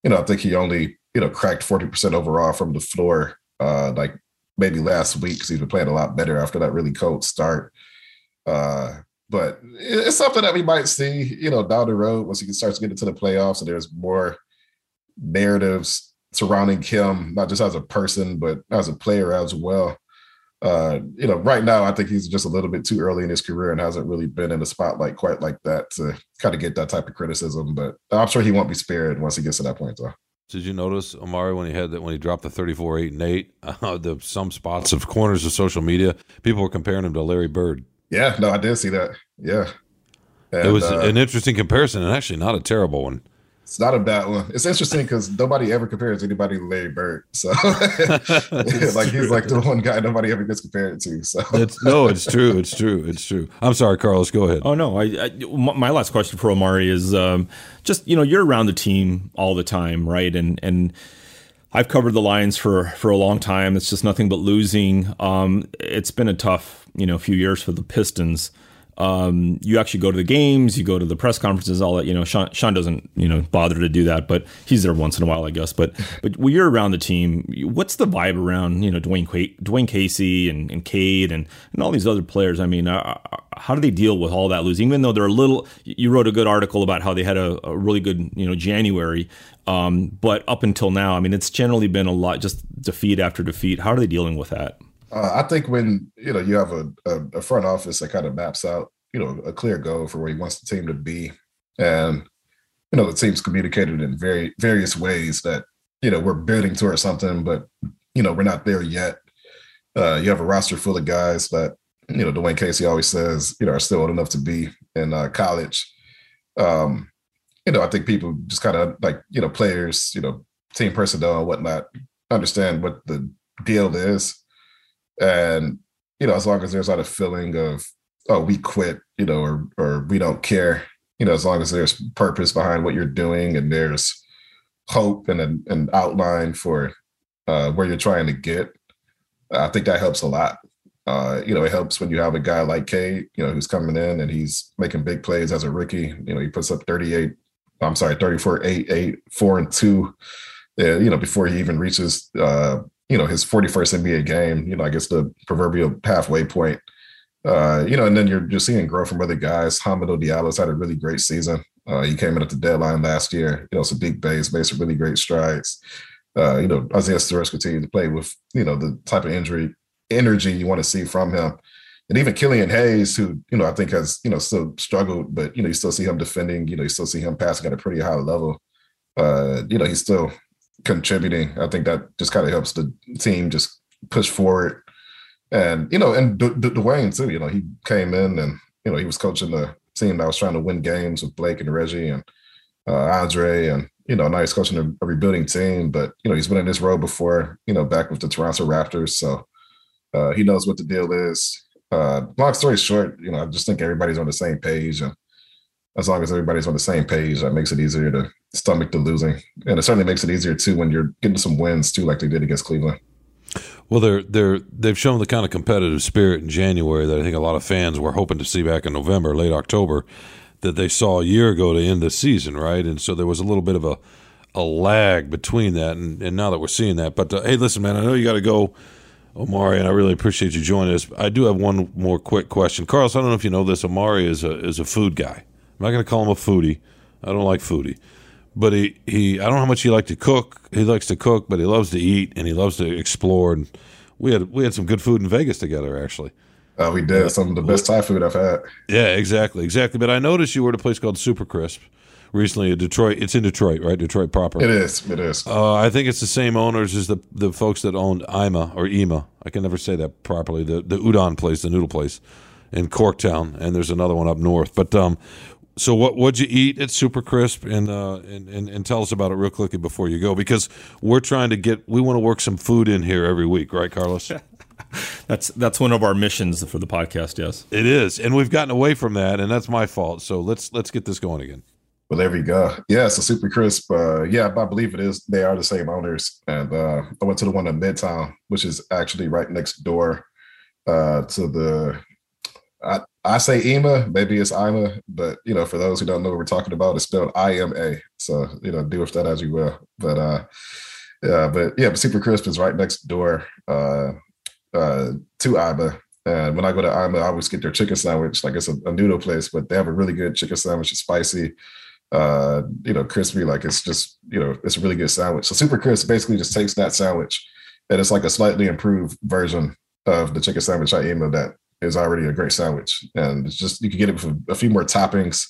you know I think he only you know, cracked 40% overall from the floor, uh, like maybe last week because he's been playing a lot better after that really cold start. Uh, but it's something that we might see, you know, down the road once he starts to get into the playoffs and there's more narratives surrounding him, not just as a person, but as a player as well. Uh, you know, right now I think he's just a little bit too early in his career and hasn't really been in the spotlight quite like that to kind of get that type of criticism. But I'm sure he won't be spared once he gets to that point, though. Did you notice Omari when he had that when he dropped the 34 8 and 8 [LAUGHS] uh, the some spots of corners of social media people were comparing him to Larry Bird. Yeah, no, I did see that. Yeah. And, it was uh, an interesting comparison and actually not a terrible one. It's not a bad one. It's interesting because nobody ever compares anybody to Larry Bird. So, [LAUGHS] like he's like the one guy nobody ever gets compared to. So, it's, no, it's true. It's true. It's true. I'm sorry, Carlos. Go ahead. Oh no, I, I my last question for Omari is um, just you know you're around the team all the time, right? And and I've covered the Lions for for a long time. It's just nothing but losing. Um, it's been a tough you know few years for the Pistons um, you actually go to the games, you go to the press conferences, all that. You know, Sean, Sean, doesn't you know bother to do that, but he's there once in a while, I guess. But [LAUGHS] but when you're around the team, what's the vibe around you know Dwane Dwane Casey and, and Cade and, and all these other players? I mean, uh, uh, how do they deal with all that losing? Even though they're a little, you wrote a good article about how they had a, a really good you know January, um, but up until now, I mean, it's generally been a lot just defeat after defeat. How are they dealing with that? Uh, I think when you know you have a, a, a, front office that kind of maps out you know a clear goal for where he wants the team to be, and you know the team's communicated in very various ways that you know we're building towards something, but you know, we're not there yet. Uh, you have a roster full of guys that, you know, Dwane Casey always says, you know, are still old enough to be in uh, college. Um, you know, I think people just kind of like, you know, players, you know, team personnel and whatnot understand what the deal is. And, you know, as long as there's not a feeling of, oh, we quit, you know, or or we don't care, you know, as long as there's purpose behind what you're doing and there's hope and an, an outline for uh, where you're trying to get, I think that helps a lot. Uh, you know, it helps when you have a guy like Cade, you know, who's coming in and he's making big plays as a rookie. You know, he puts up 38, I'm sorry, 34, 8, 8, 4, and 2. Uh, you know, before he even reaches, uh, you know, his 41st NBA game, you know, I guess the proverbial halfway point. Uh, you know, and then you're just seeing growth from other guys. Hamidou Diallo's had a really great season. Uh, he came in at the deadline last year. You know, a base, made some really great strides. Uh, you know, Isaiah Stewart continued to play with, you know, the type of injury energy you want to see from him. And even Killian Hayes, who, you know, I think has, you know, still struggled, but, you know, you still see him defending, you know, you still see him passing at a pretty high level. Uh, you know, he's still contributing. I think that just kind of helps the team just push forward. And, you know, and D- D- Dwane too, you know, he came in and, you know, he was coaching the team that was trying to win games with Blake and Reggie and uh, Andre and, you know, now he's coaching a, a rebuilding team, but, you know, he's been in this role before, you know, back with the Toronto Raptors. So, uh, he knows what the deal is. Uh, long story short, you know, I just think everybody's on the same page, and as long as everybody's on the same page, that makes it easier to stomach the losing, and it certainly makes it easier too when you're getting some wins too, like they did against Cleveland. Well, they're they're they've shown the kind of competitive spirit in January that I think a lot of fans were hoping to see back in November, late October, that they saw a year ago to end the season, right? And so there was a little bit of a a lag between that, and, and now that we're seeing that. But uh, hey, listen, man, I know you got to go Omari, and I really appreciate you joining us. I do have one more quick question, Carlos. I don't know if you know this. Omari is a is a food guy. I'm not going to call him a foodie. I don't like foodie, but he, he I don't know how much he likes to cook. He likes to cook, but he loves to eat and he loves to explore. And we had we had some good food in Vegas together, actually. Uh, we did some of the best Thai food I've had. Yeah, exactly, exactly. But I noticed you were at a place called Super Crisp recently in Detroit. It's in Detroit, right? Detroit proper. It is. It is. Uh, I think it's the same owners as the the folks that owned Ima or Ema. I can never say that properly. The the udon place, the noodle place in Corktown, and there's another one up north. But um, so what what'd you eat at Super Crisp, and uh, and, and and tell us about it real quickly before you go, because we're trying to get we want to work some food in here every week, right, Carlos? [LAUGHS] that's that's one of our missions for the podcast. Yes, it is, and we've gotten away from that, and that's my fault. So let's let's get this going again. Well, there we go. Yeah, so Super Crisp. Uh, yeah, I believe it is. They are the same owners. And uh, I went to the one in Midtown, which is actually right next door uh, to the. I, I say EMA, maybe it's IMA, but you know, for those who don't know what we're talking about, it's spelled I M A. So you know, do with that as you will. But uh, yeah, but yeah, but Super Crisp is right next door uh, uh, to IMA. And when I go to IMA, I always get their chicken sandwich. Like it's a, a noodle place, but they have a really good chicken sandwich. It's spicy uh, you know, crispy. Like it's just, you know, it's a really good sandwich. So Super Crisp basically just takes that sandwich and it's like a slightly improved version of the chicken sandwich I emailed that is already a great sandwich. And it's just, you can get it with a few more toppings.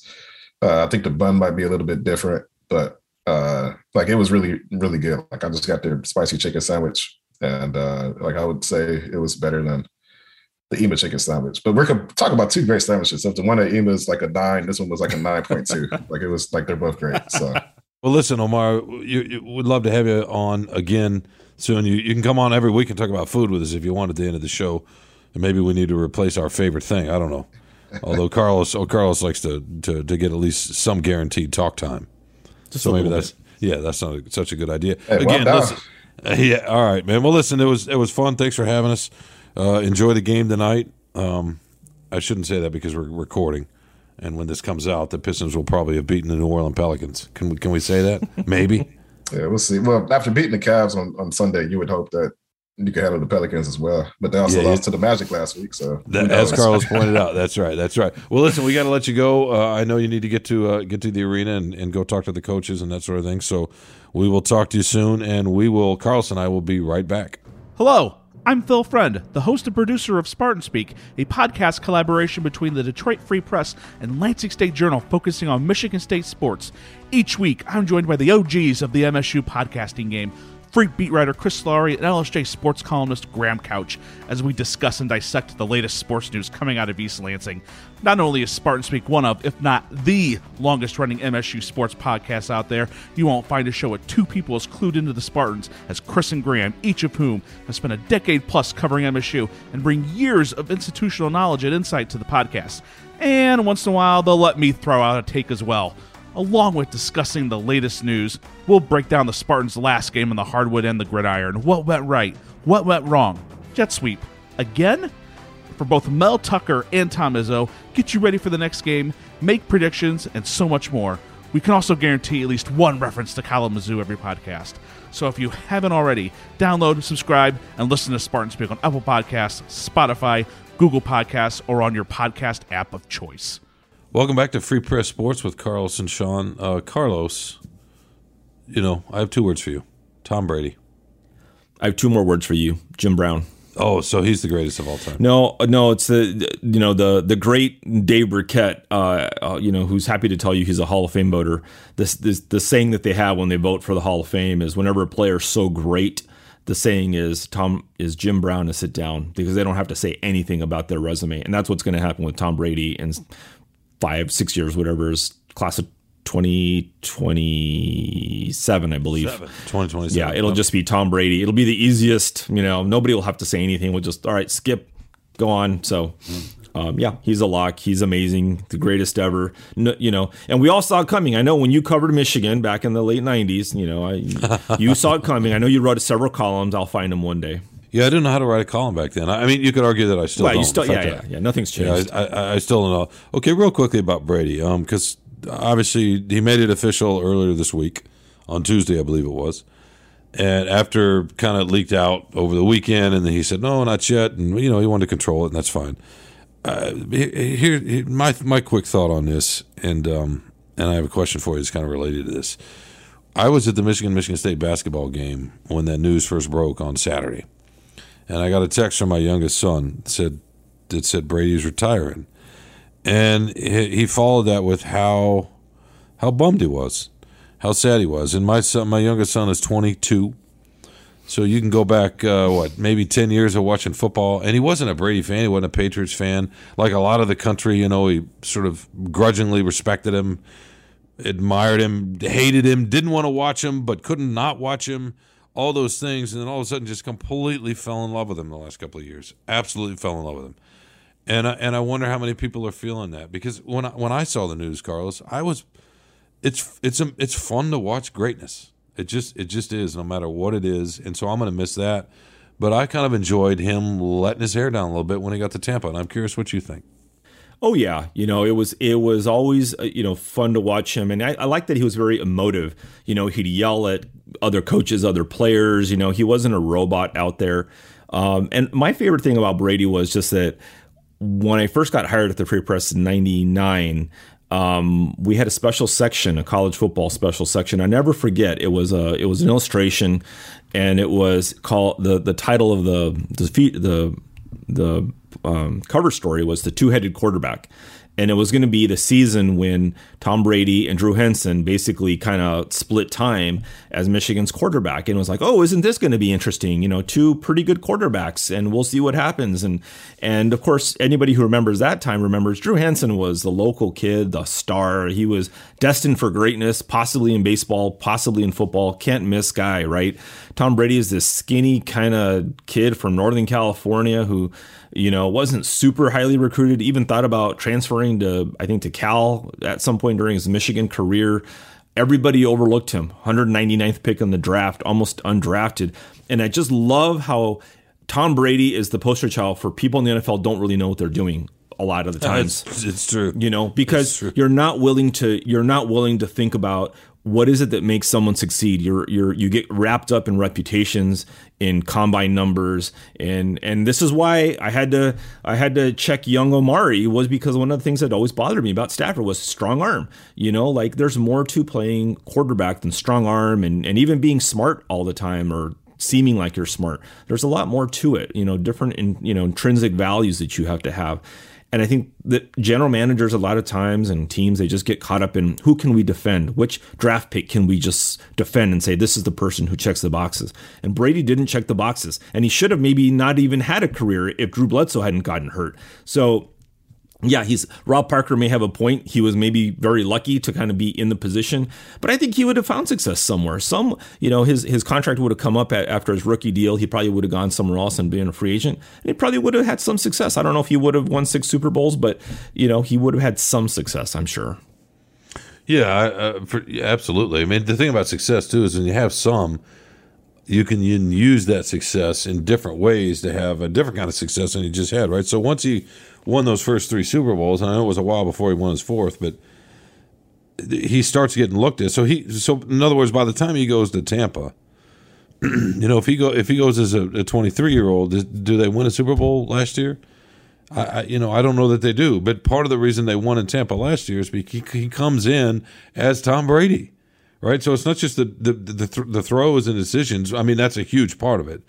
Uh, I think the bun might be a little bit different, but uh, like it was really, really good. Like I just got their spicy chicken sandwich and uh, like I would say it was better than the Ema chicken sandwich. But we're gonna talk about two great sandwiches. So the one at Ema is like a nine, this one was like a nine point two. [LAUGHS] like it was like they're both great. So well, listen, Omar, you, you, would love to have you on again soon. You you can come on every week and talk about food with us if you want at the end of the show. And maybe we need to replace our favorite thing. I don't know. Although Carlos, oh, Carlos likes to, to to get at least some guaranteed talk time. Just so maybe that's bit. yeah, that's not a, such a good idea. Hey, again, well listen, yeah, all right, man. Well, listen, it was it was fun. Thanks for having us. Uh, enjoy the game tonight. Um, I shouldn't say that because we're recording, and when this comes out, the Pistons will probably have beaten the New Orleans Pelicans. Can we can we say that? [LAUGHS] Maybe. yeah, we'll see. Well, after beating the Cavs on, on Sunday, you would hope that you can handle the Pelicans as well. But they also yeah, lost to the Magic last week. So that, as Carlos pointed out, that's right. That's right. Well, listen, we got to let you go. Uh, I know you need to get to uh, get to the arena and, and go talk to the coaches and that sort of thing. So we will talk to you soon, and we will. Carlos and I will be right back. Hello. I'm Phil Friend, the host and producer of Spartan Speak, a podcast collaboration between the Detroit Free Press and Lansing State Journal focusing on Michigan State sports. Each week, I'm joined by the OGs of the MSU podcasting game Freep beat writer Chris Solari, and LSJ sports columnist Graham Couch as we discuss and dissect the latest sports news coming out of East Lansing. Not only is Spartan Speak one of, if not the longest running MSU sports podcast out there, you won't find a show with two people as clued into the Spartans as Chris and Graham, each of whom has spent a decade plus covering MSU and bring years of institutional knowledge and insight to the podcast. And once in a while, they'll let me throw out a take as well. Along with discussing the latest news, we'll break down the Spartans' last game on the hardwood and the gridiron. What went right? What went wrong? Jet sweep. Again? For both Mel Tucker and Tom Izzo, get you ready for the next game, make predictions, and so much more. We can also guarantee at least one reference to Kalamazoo every podcast. So if you haven't already, download, subscribe, and listen to Spartan Speak on Apple Podcasts, Spotify, Google Podcasts, or on your podcast app of choice. Welcome back to Free Press Sports with Carlos and Sean. Uh, Carlos, you know, I have two words for you Tom Brady. I have two more words for you Jim Brown. Oh, so he's the greatest of all time. No, no, it's the you know the the great Dave Birkett, uh, uh, you know, who's happy to tell you he's a Hall of Fame voter. This, this the saying that they have when they vote for the Hall of Fame is whenever a player's so great, the saying is Tom is Jim Brown to sit down because they don't have to say anything about their resume, and that's what's going to happen with Tom Brady and five, six years, whatever is class of 2027, I believe. Seven. 2027. Yeah, it'll just be Tom Brady. It'll be the easiest, you know, nobody will have to say anything. We'll just, all right, skip, go on. So, um, yeah, he's a lock. He's amazing, the greatest ever. No, you know, and we all saw it coming. I know when you covered Michigan back in the late 90s, you know, I, you saw it coming. I know you wrote several columns. I'll find them one day. Yeah, I didn't know how to write a column back then. I mean, you could argue that I still don't. you still, In yeah, fact, yeah, yeah. Nothing's Yeah, changed. I, I, I still don't know. Okay, real quickly about Brady, because obviously he made it official earlier this week on Tuesday, I believe it was, and after kind of leaked out over the weekend, and then he said no, not yet, and you know he wanted to control it, and that's fine. Uh, he- here, my my quick thought on this, and um, and I have a question for you. that's kind of related to this. I was at the Michigan Michigan State basketball game when that news first broke on Saturday, and I got a text from my youngest son that said that said Brady's retiring, and he, followed that with how how bummed he was, how sad he was. And my son, my youngest son, is 22, so you can go back uh, what maybe 10 years of watching football, and he wasn't a Brady fan, he wasn't a Patriots fan. Like a lot of the country, you know, he sort of grudgingly respected him, admired him, hated him, didn't want to watch him, but couldn't not watch him. All those things, and then all of a sudden, just completely fell in love with him the last couple of years. Absolutely fell in love with him and I, and I wonder how many people are feeling that because when I, when I saw the news, Carlos, I was it's it's it's fun to watch greatness. It just it just is, no matter what it is, and so I'm going to miss that. But I kind of enjoyed him letting his hair down a little bit when he got to Tampa, and I'm curious what you think. Oh yeah, you know it was it was always uh, you know fun to watch him, and I, I like that he was very emotive. You know, he'd yell at other coaches, other players. You know, he wasn't a robot out there. Um, and my favorite thing about Brady was just that when I first got hired at the Free Press in '99, um, we had a special section, a college football special section. I never forget. It was a it was an illustration, and it was called the the title of the the the the um, cover story was the two headed quarterback. And it was going to be the season when Tom Brady and Drew Henson basically kind of split time as Michigan's quarterback. And it was like, oh, isn't this going to be interesting? You know, two pretty good quarterbacks, and we'll see what happens. And and of course, anybody who remembers that time remembers Drew Henson was the local kid, the star. He was destined for greatness, possibly in baseball, possibly in football. Can't miss guy, right? Tom Brady is this skinny kind of kid from Northern California who you know, wasn't super highly recruited, even thought about transferring to, I think, to Cal at some point during his Michigan career. Everybody overlooked him. 199th pick in the draft, almost undrafted. And I just love how Tom Brady is the poster child for people in the NFL don't really know what they're doing a lot of the times. It's, it's true. You know, because you're not willing to you're not willing to think about what is it that makes someone succeed. You're you're you get wrapped up in reputations, in combine numbers, and and this is why I had to I had to check young Omari was because one of the things that always bothered me about Stafford was strong arm. You know, like there's more to playing quarterback than strong arm and, and even being smart all the time or seeming like you're smart. There's a lot more to it, you know, different in, you know, intrinsic values that you have to have. And I think that general managers, a lot of times, and teams, they just get caught up in who can we defend? Which draft pick can we just defend and say, this is the person who checks the boxes? And Brady didn't check the boxes. And he should have maybe not even had a career if Drew Bledsoe hadn't gotten hurt. So yeah, he's Rob Parker may have a point. He was maybe very lucky to kind of be in the position, but I think he would have found success somewhere. Some, you know, his his contract would have come up at, after his rookie deal. He probably would have gone somewhere else and been a free agent, and he probably would have had some success. I don't know if he would have won six Super Bowls, but you know, he would have had some success. I'm sure. Yeah, uh, for, yeah, absolutely. I mean, the thing about success too is when you have some, you can use that success in different ways to have a different kind of success than you just had, right? So once he won those first three Super Bowls, and I know it was a while before he won his fourth, but he starts getting looked at. So he, so in other words, by the time he goes to Tampa, [CLEARS THROAT] you know, if he go if he goes as a 23 year old, do they win a Super Bowl last year? I, I, you know, I don't know that they do, but part of the reason they won in Tampa last year is because he, he comes in as Tom Brady, right? So it's not just the the the, the throws and decisions. I mean, that's a huge part of it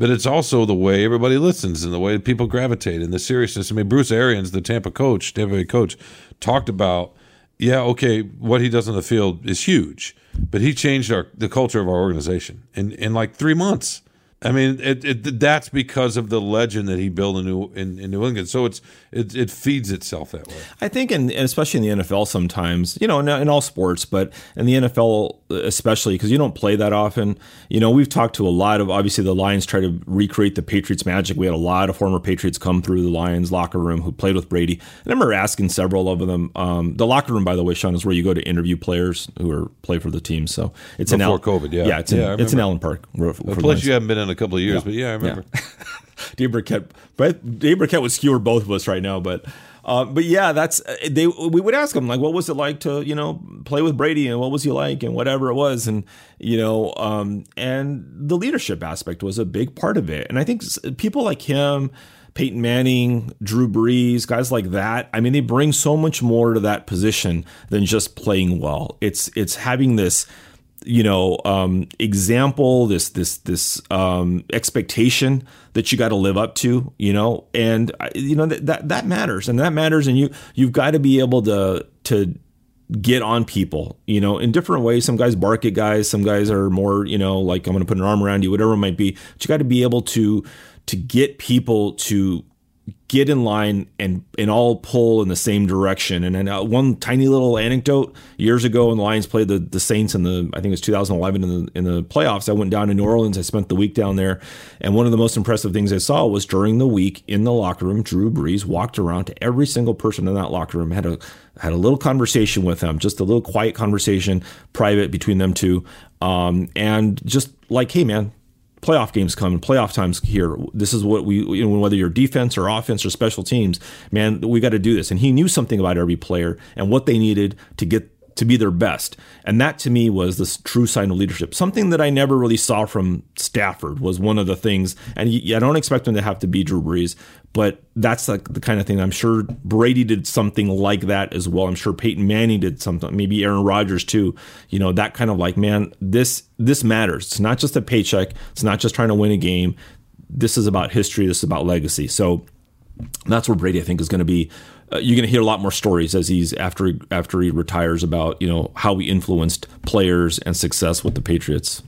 but it's also the way everybody listens and the way people gravitate and the seriousness. I mean, Bruce Arians, the Tampa coach, Tampa Bay coach, talked about, yeah, okay, what he does on the field is huge, but he changed our the culture of our organization in in like three months. I mean, it, it, that's because of the legend that he built in New, in, in New England. So it's it, it feeds itself that way. I think, and especially in the NFL, sometimes you know, in, in all sports, but in the NFL especially because you don't play that often. You know, we've talked to a lot of obviously the Lions try to recreate the Patriots magic. We had a lot of former Patriots come through the Lions locker room who played with Brady. And I remember asking several of them. Um, the locker room, by the way, Sean, is where you go to interview players who are play for the team. So it's before in COVID. Yeah, yeah, it's in, yeah, it's in Allen Park. A place you haven't been in a couple of years, yeah. but yeah, I remember. Yeah. [LAUGHS] Dave Birkett, but Dave Birkett would skewer both of us right now, but. Uh, but yeah, that's they. We would ask him like, what was it like to you know play with Brady, and what was he like, and whatever it was, and you know, um, and the leadership aspect was a big part of it. And I think people like him, Peyton Manning, Drew Brees, guys like that. I mean, they bring so much more to that position than just playing well. It's it's having this you know um, example this this this um, expectation that you got to live up to you know? And you know that, that that matters and that matters and you you've got to be able to to get on people you know in different ways. Some guys bark at guys some guys are more you know like i'm to put an arm around you whatever it might be but you got to be able to to get people to get in line and and all pull in the same direction. And then uh, one tiny little anecdote: years ago, when the Lions played the, the Saints in the I think it was 2011 in the in the playoffs, I went down to New Orleans. I spent the week down there, and one of the most impressive things I saw was during the week in the locker room, Drew Brees walked around to every single person in that locker room, had a had a little conversation with them, just a little quiet conversation, private between them two, um, and just like, hey man, playoff games come and playoff times here. This is what we, you know, whether you're defense or offense or special teams, man, we got to do this. And he knew something about every player and what they needed to get to be their best. And that to me was this true sign of leadership. Something that I never really saw from Stafford was one of the things. And I don't expect him to have to be Drew Brees, but that's like the kind of thing I'm sure Brady did something like that as well. I'm sure Peyton Manning did something, maybe Aaron Rodgers too. You know, that kind of like, man, this this matters. It's not just a paycheck. It's not just trying to win a game. This is about history. This is about legacy. So that's where Brady, I think, is going to be. Uh, you're going to hear a lot more stories as he's after after he retires about you know how he influenced players and success with the Patriots.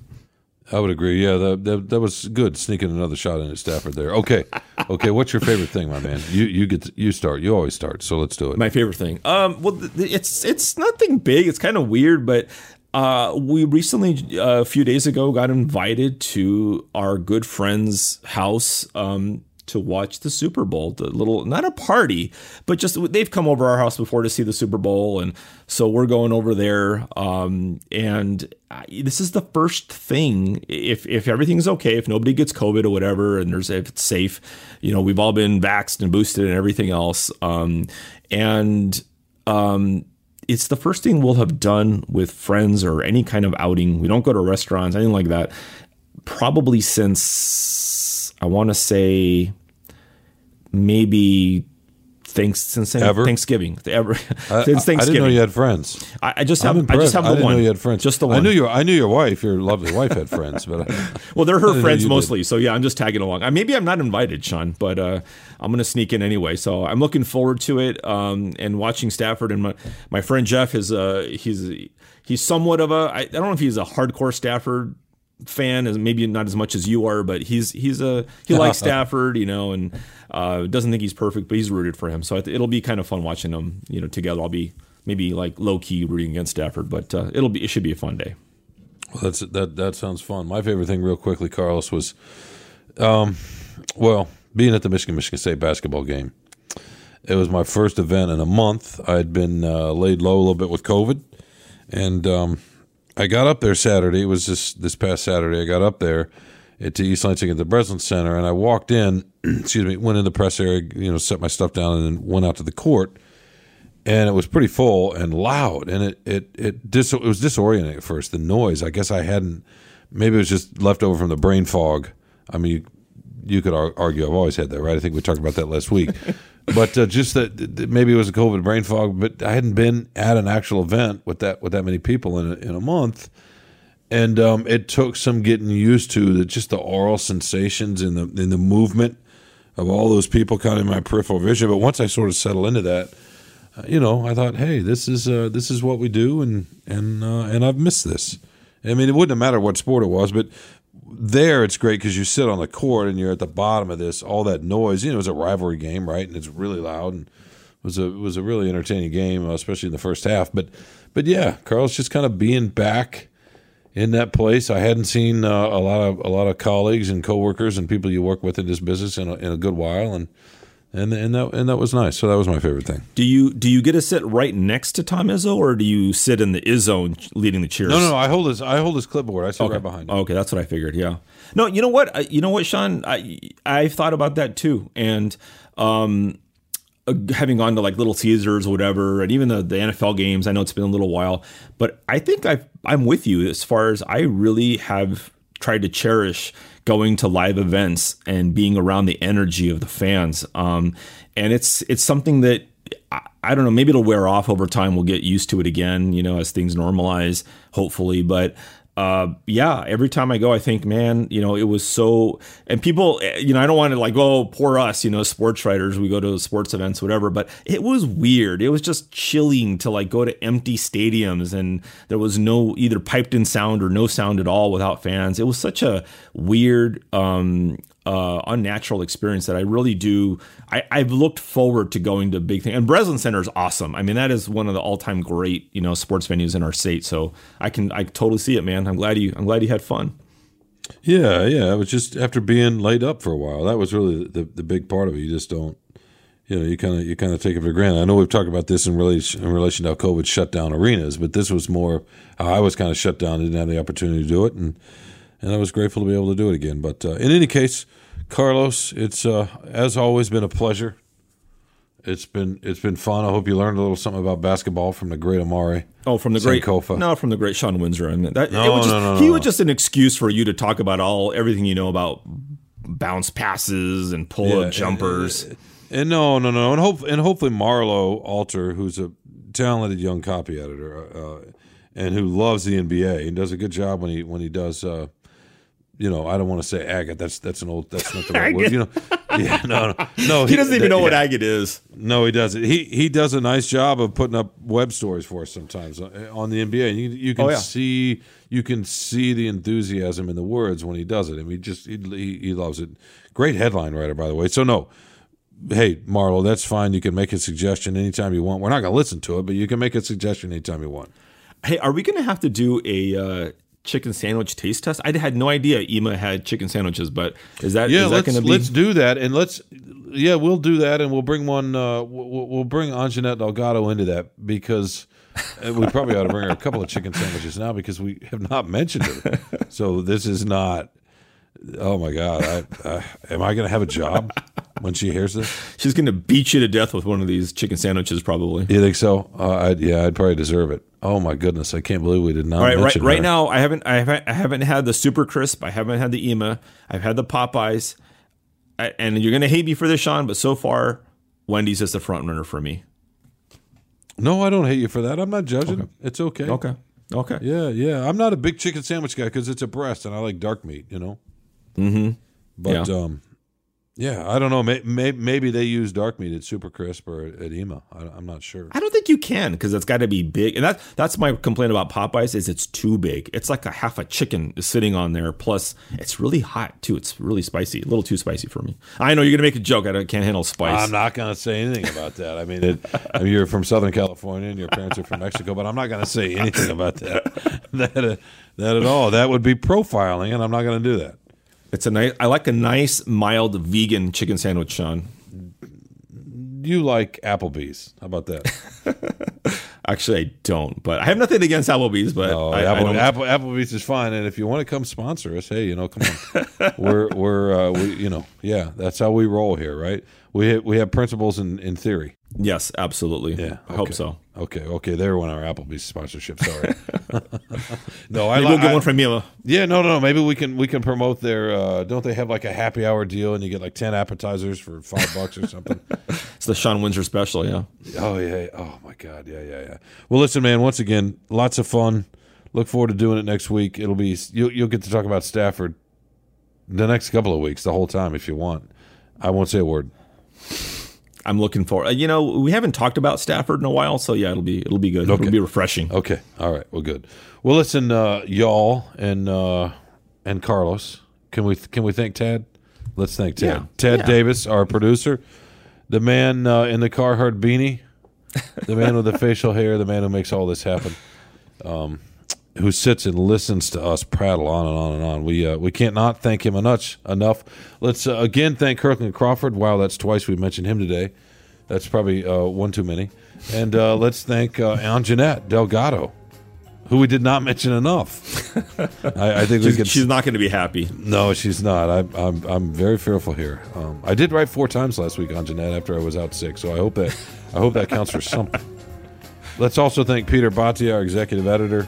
I would agree. Yeah, that, that, that was good. Sneaking another shot in at Stafford there. Okay, okay. What's your favorite thing, my man? You you get to, you start. You always start. So let's do it. My favorite thing. Um, well, it's it's nothing big. It's kind of weird, but uh, we recently, uh, a few days ago, got invited to our good friend's house. Um, to watch the Super Bowl. The little, not a party, but just they've come over our house before to see the Super Bowl, and so we're going over there. Um, and I, this is the first thing. If if everything's okay, if nobody gets COVID or whatever, and there's if it's safe, you know, we've all been vaxxed and boosted and everything else. Um, and um, it's the first thing we'll have done with friends or any kind of outing. We don't go to restaurants, anything like that. Probably since I want to say maybe thanks since Ever? Thanksgiving. [LAUGHS] Ever I, since I Thanksgiving. didn't know you had friends. I, I just have I just have the I didn't one. know you had friends. Just the one. I knew your I knew your wife. Your lovely wife had friends, but [LAUGHS] Well, they're her friends you did. mostly. So yeah, I'm just tagging along. Maybe I'm not invited, Sean, but uh, I'm going to sneak in anyway. So I'm looking forward to it um, and watching Stafford. And my, my friend Jeff is uh, he's he's somewhat of a I, I don't know if he's a hardcore Stafford fan as maybe not as much as you are but he's he's a he likes [LAUGHS] Stafford you know and uh, doesn't think he's perfect but he's rooted for him so it- it'll be kind of fun watching them you know together I'll be maybe like low key rooting against Stafford but uh, it'll be it should be a fun day Well, that's that. That sounds fun. My favorite thing, real quickly, Carlos, was, um, well, being at the Michigan Michigan State basketball game. It was my first event in a month. I'd been uh, laid low a little bit with COVID, and um, I got up there Saturday. It was this this past Saturday. I got up there at to East Lansing at the Breslin Center, and I walked in. [CLEARS THROAT] excuse me, went in the press area, you know, set my stuff down, and then went out to the court and it was pretty full and loud, and it it it dis it was disorienting at first. The noise, I guess I hadn't. Maybe it was just left over from the brain fog. I mean, you, you could ar- argue I've always had that, right? I think we talked about that last week. [LAUGHS] but uh, just that, maybe it was a COVID brain fog. But I hadn't been at an actual event with that with that many people in a, in a month, and um, it took some getting used to the just the oral sensations and the in the movement of all those people kind of in my peripheral vision. But once I sort of settle into that uh, you know, I thought, hey, this is uh, this is what we do, and and uh, and I've missed this. I mean, it wouldn't have mattered what sport it was, but there it's great because you sit on the court and you're at the bottom of this, all that noise. You know, it was a rivalry game, right? And it's really loud, and it was a was a really entertaining game, uh, especially in the first half. But but yeah, Carl's just kind of being back in that place. I hadn't seen uh, a lot of a lot of colleagues and coworkers and people you work with in this business in a, in a good while, and and and that and that was nice. So that was my favorite thing. do you do you get to sit right next to Tom Izzo or do you sit in the Izzo leading the cheers No, no, no. I hold his I hold his clipboard. I sit Okay. right behind him. Okay, that's what I figured. Yeah. No, you know what? I, you know what, Sean? I I've thought about that too, and um, uh, having gone to like Little Caesars or whatever, and even the, the NFL games. I know it's been a little while, but I think I I'm with you as far as I really have tried to cherish going to live events and being around the energy of the fans. Um, and it's it's something that I, I don't know. Maybe it'll wear off over time. We'll get used to it again, you know, as things normalize, hopefully. But uh, yeah, every time I go, I think, man, you know, it was so. And people, eh, you know, I don't want to like, oh, poor us, you know, sports writers. We go to sports events, whatever. But it was weird. It was just chilling to like go to empty stadiums, and there was no either piped in sound or no sound at all without fans. It was such a weird. um uh, unnatural experience that I really do. I, I've looked forward to going to big things, and Breslin Center is awesome. I mean, that is one of the all-time great, you know, sports venues in our state. So I can, I totally see it, man. I'm glad you, I'm glad you had fun. Yeah, yeah. It was just after being laid up for a while. That was really the the big part of it. You just don't, you know, you kind of you kind of take it for granted. I know we've talked about this in relation in relation to how COVID shut down arenas, but this was more I was kind of shut down. Didn't have the opportunity to do it, and and I was grateful to be able to do it again. But uh, in any case, Carlos, it's uh, as always been a pleasure. It's been it's been fun. I hope you learned a little something about basketball from the great Omari. Oh, from the great Sankofa. no, from the great Sean Windsor. Mean, that, it No, was just, no, no, he no. was just an excuse for you to talk about all everything you know about bounce passes and pull Yeah, up jumpers. And, and no, no, no, and hope and hopefully Marlo Alter, who's a talented young copy editor, uh, and who loves the NBA and does a good job when he when he does. Uh, you know, I don't want to say agate. That's that's an old. That's not the right [LAUGHS] word. You know, yeah, no, no, no. [LAUGHS] he doesn't even know what yeah. agate is. No, he doesn't. He he does a nice job of putting up web stories for us sometimes uh, on the NBA. You, you can Oh, yeah. see you can see the enthusiasm in the words when he does it. I mean, he just he, he, he loves it. Great headline writer, by the way. So no, hey Marlo, that's fine. You can make a suggestion anytime you want. We're not going to listen to it, but you can make a suggestion anytime you want. Hey, are we going to have to do a uh, chicken sandwich taste test? I had no idea Ema had chicken sandwiches, but is that Yeah, is let's to be? let's do that, and let's yeah, we'll do that, and we'll bring one. Uh, we'll, we'll bring Anjanette Delgado into that because uh, we probably ought to bring her a couple of chicken sandwiches now because we have not mentioned her. [LAUGHS] So this is not. Oh my God! I, uh, am I going to have a job when she hears this? She's going to beat you to death with one of these chicken sandwiches, probably. You think so? Uh, I'd, yeah, I'd probably deserve it. Oh my goodness! I can't believe we did not All right, right, right her. now I haven't, I haven't, I haven't had the super crisp. I haven't had the Ema. I've had the Popeyes, I, and you're going to hate me for this, Sean, but so far, Wendy's is the front runner for me. No, I don't hate you for that. I'm not judging. It's okay. Okay. Okay. Yeah, yeah. I'm not a big chicken sandwich guy because it's a breast and I like dark meat. You know. Mm-hmm. But Yeah. um, yeah, I don't know. May, may, maybe they use dark meat at Super Crisp or at EMA. I, I'm not sure. I don't think you can because it's got to be big, and that that's my complaint about Popeyes is it's too big. It's like a half a chicken sitting on there. Plus, it's really hot too. It's really spicy, a little too spicy for me. I know you're gonna make a joke. I can't handle spice. I'm not going to say anything about that. I mean, it, I mean, you're from Southern California and your parents are from Mexico, but I'm not going to say anything about that. [LAUGHS] that, uh, that at all. That would be profiling, and I'm not going to do that. It's a nice. I like a nice mild vegan chicken sandwich, Sean. You like Applebee's? How about that? [LAUGHS] Actually, I don't, but I have nothing against Applebee's. But Oh, I, I Apple, don't- Apple, Applebee's is fine, and if you want to come sponsor us, hey, you know, come on. [LAUGHS] we're we're uh, we, you know, yeah, that's how we roll here, right? We we have principles in in theory. yes, absolutely. Yeah, I hope so. Okay, okay, there went our Applebee's sponsorship. Sorry. [LAUGHS] no, I Maybe we'll get I- one from you. Yeah, no, no, no. Maybe we can we can promote their. Uh, don't they have like a happy hour deal, and you get like ten appetizers for five bucks or something? [LAUGHS] It's the Sean Windsor special. Yeah. Oh yeah. Oh my God. Yeah, yeah, yeah. Well, listen, man. Once again, lots of fun. Look forward to doing it next week. It'll be you'll you'll get to talk about Stafford the next couple of weeks, the whole time if you want. I won't say a word. I'm looking for. uh, You know, we haven't talked about Stafford in a while, so yeah, it'll be it'll be good. Okay. It'll be refreshing. Okay. All right. Well, good. Well, listen, uh, y'all and uh, and Carlos. Can we can we thank Ted? Let's thank Ted. Yeah. Ted Yeah. Davis, our producer, the man uh, in the Carhartt beanie, the man with the [LAUGHS] facial hair, the man who makes all this happen, um, who sits and listens to us prattle on and on and on. We uh, we can't not thank him enough. Enough. Let's uh, again thank Kirkland Crawford. Wow, that's twice we mentioned him today. That's probably uh, one too many. And uh, let's thank uh, Anjanette Delgado, who we did not mention enough. I, I think we She's, could. she's not going to be happy. no, she's not. I, I'm I'm very fearful here. Um, I did write four times last week on Jeanette after I was out sick, so I hope that I hope that counts for something. Let's also thank Peter Bhatia, our executive editor,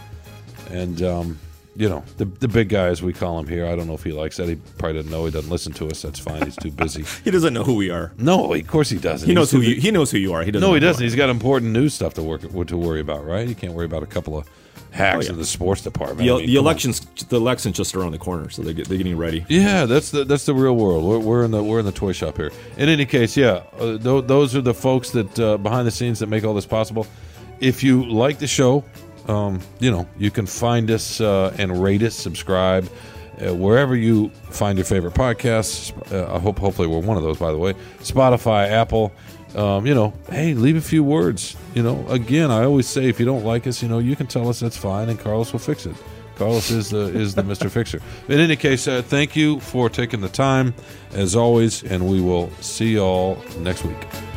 and um, you know the the big guy as we call him here. I don't know if he likes that. He probably doesn't know. He doesn't listen to us. That's fine. He's too busy. [LAUGHS] He doesn't know who we are. No, of course he doesn't. He knows who you. He knows who you are. He doesn't. no, he doesn't. He's got important news stuff to work to worry about, right? He can't worry about a couple of hacks Oh, yeah. in the sports department. The, I mean, the come on. elections, the election's just around the corner, so they're, get- they're getting ready. Yeah, that's the that's the real world. We're, we're in the we're in the toy shop here. In any case, yeah, uh, th- those are the folks that uh, behind the scenes that make all this possible. If you like the show, um, you know you can find us uh, and rate us, subscribe uh, wherever you find your favorite podcasts. Uh, I hope hopefully we're one of those, by the way. Spotify, Apple. Um, you know, hey, leave a few words. You know, again, I always say if you don't like us, you know, you can tell us that's fine, and Carlos will fix it. Carlos is the is the Mister Fixer. In any case, uh, thank you for taking the time, as always, and we will see y'all next week.